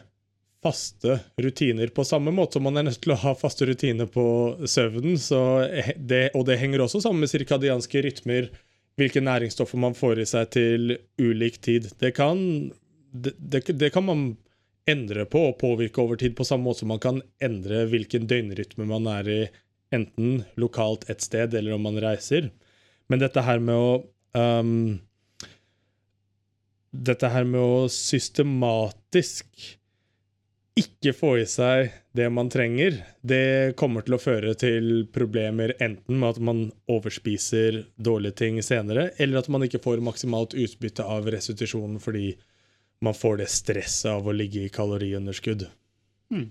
faste rutiner på samme måte som man er nødt til å ha faste rutiner på søvnen. Eh, det, og det henger også sammen med cirkadianske rytmer, hvilke næringsstoffer man får i seg til ulik tid. Det kan, det, det, det kan man endre på og påvirke over tid, på samme måte som man kan endre hvilken døgnrytme man er i, enten lokalt et sted eller om man reiser. Men dette her med å um, Dette her med å systematisk ikke få i seg det man trenger, det kommer til å føre til problemer enten med at man overspiser dårlige ting senere, eller at man ikke får maksimalt utbytte av restitusjonen fordi man får det stresset av å ligge i kaloriunderskudd. Mm.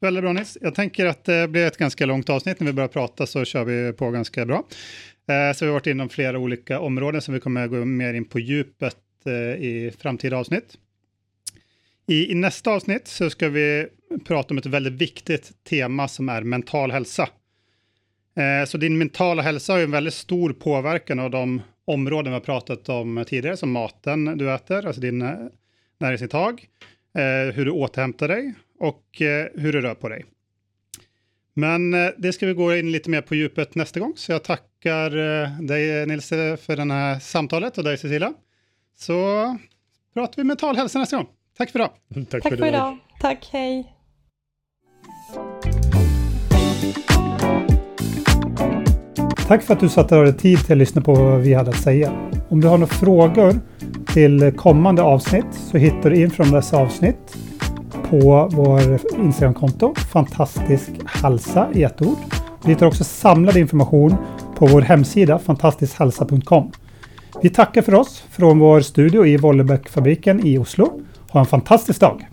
Väldigt bra Nils. Jag tänker att det blir ett ganska långt avsnitt. När vi börjar prata så kör vi på ganska bra. Eh, så vi har varit inom flera olika områden som vi kommer att gå mer in på djupet eh, i framtida avsnitt. I, I, nästa avsnitt så ska vi prata om ett väldigt viktigt tema som är mental hälsa. Eh, så din mentala hälsa har ju en väldigt stor påverkan av de områden vi har pratat om tidigare, som maten du äter, alltså din eh, näringsintag, eh, hur du återhämtar dig och eh, hur du rör på dig. Men eh, det ska vi gå in lite mer på djupet nästa gång, så jag tackar eh, dig Nils för det här samtalet och dig Cecilia. Så pratar vi mental hälsa nästa gång. Tack för idag. Tack, Tack för idag. Tack, hej. Tack för att du satte dig tid till att lyssna på vad vi hade att säga. Om du har några frågor till kommande avsnitt så hittar du in från dessa avsnitt på vår Instagramkonto Fantastisk Halsa i ett ord. Du hittar också samlad information på vår hemsida fantastiskhälsa.com. Vi tackar för oss från vår studio i Vollebäckfabriken i Oslo. Ha en fantastisk dag!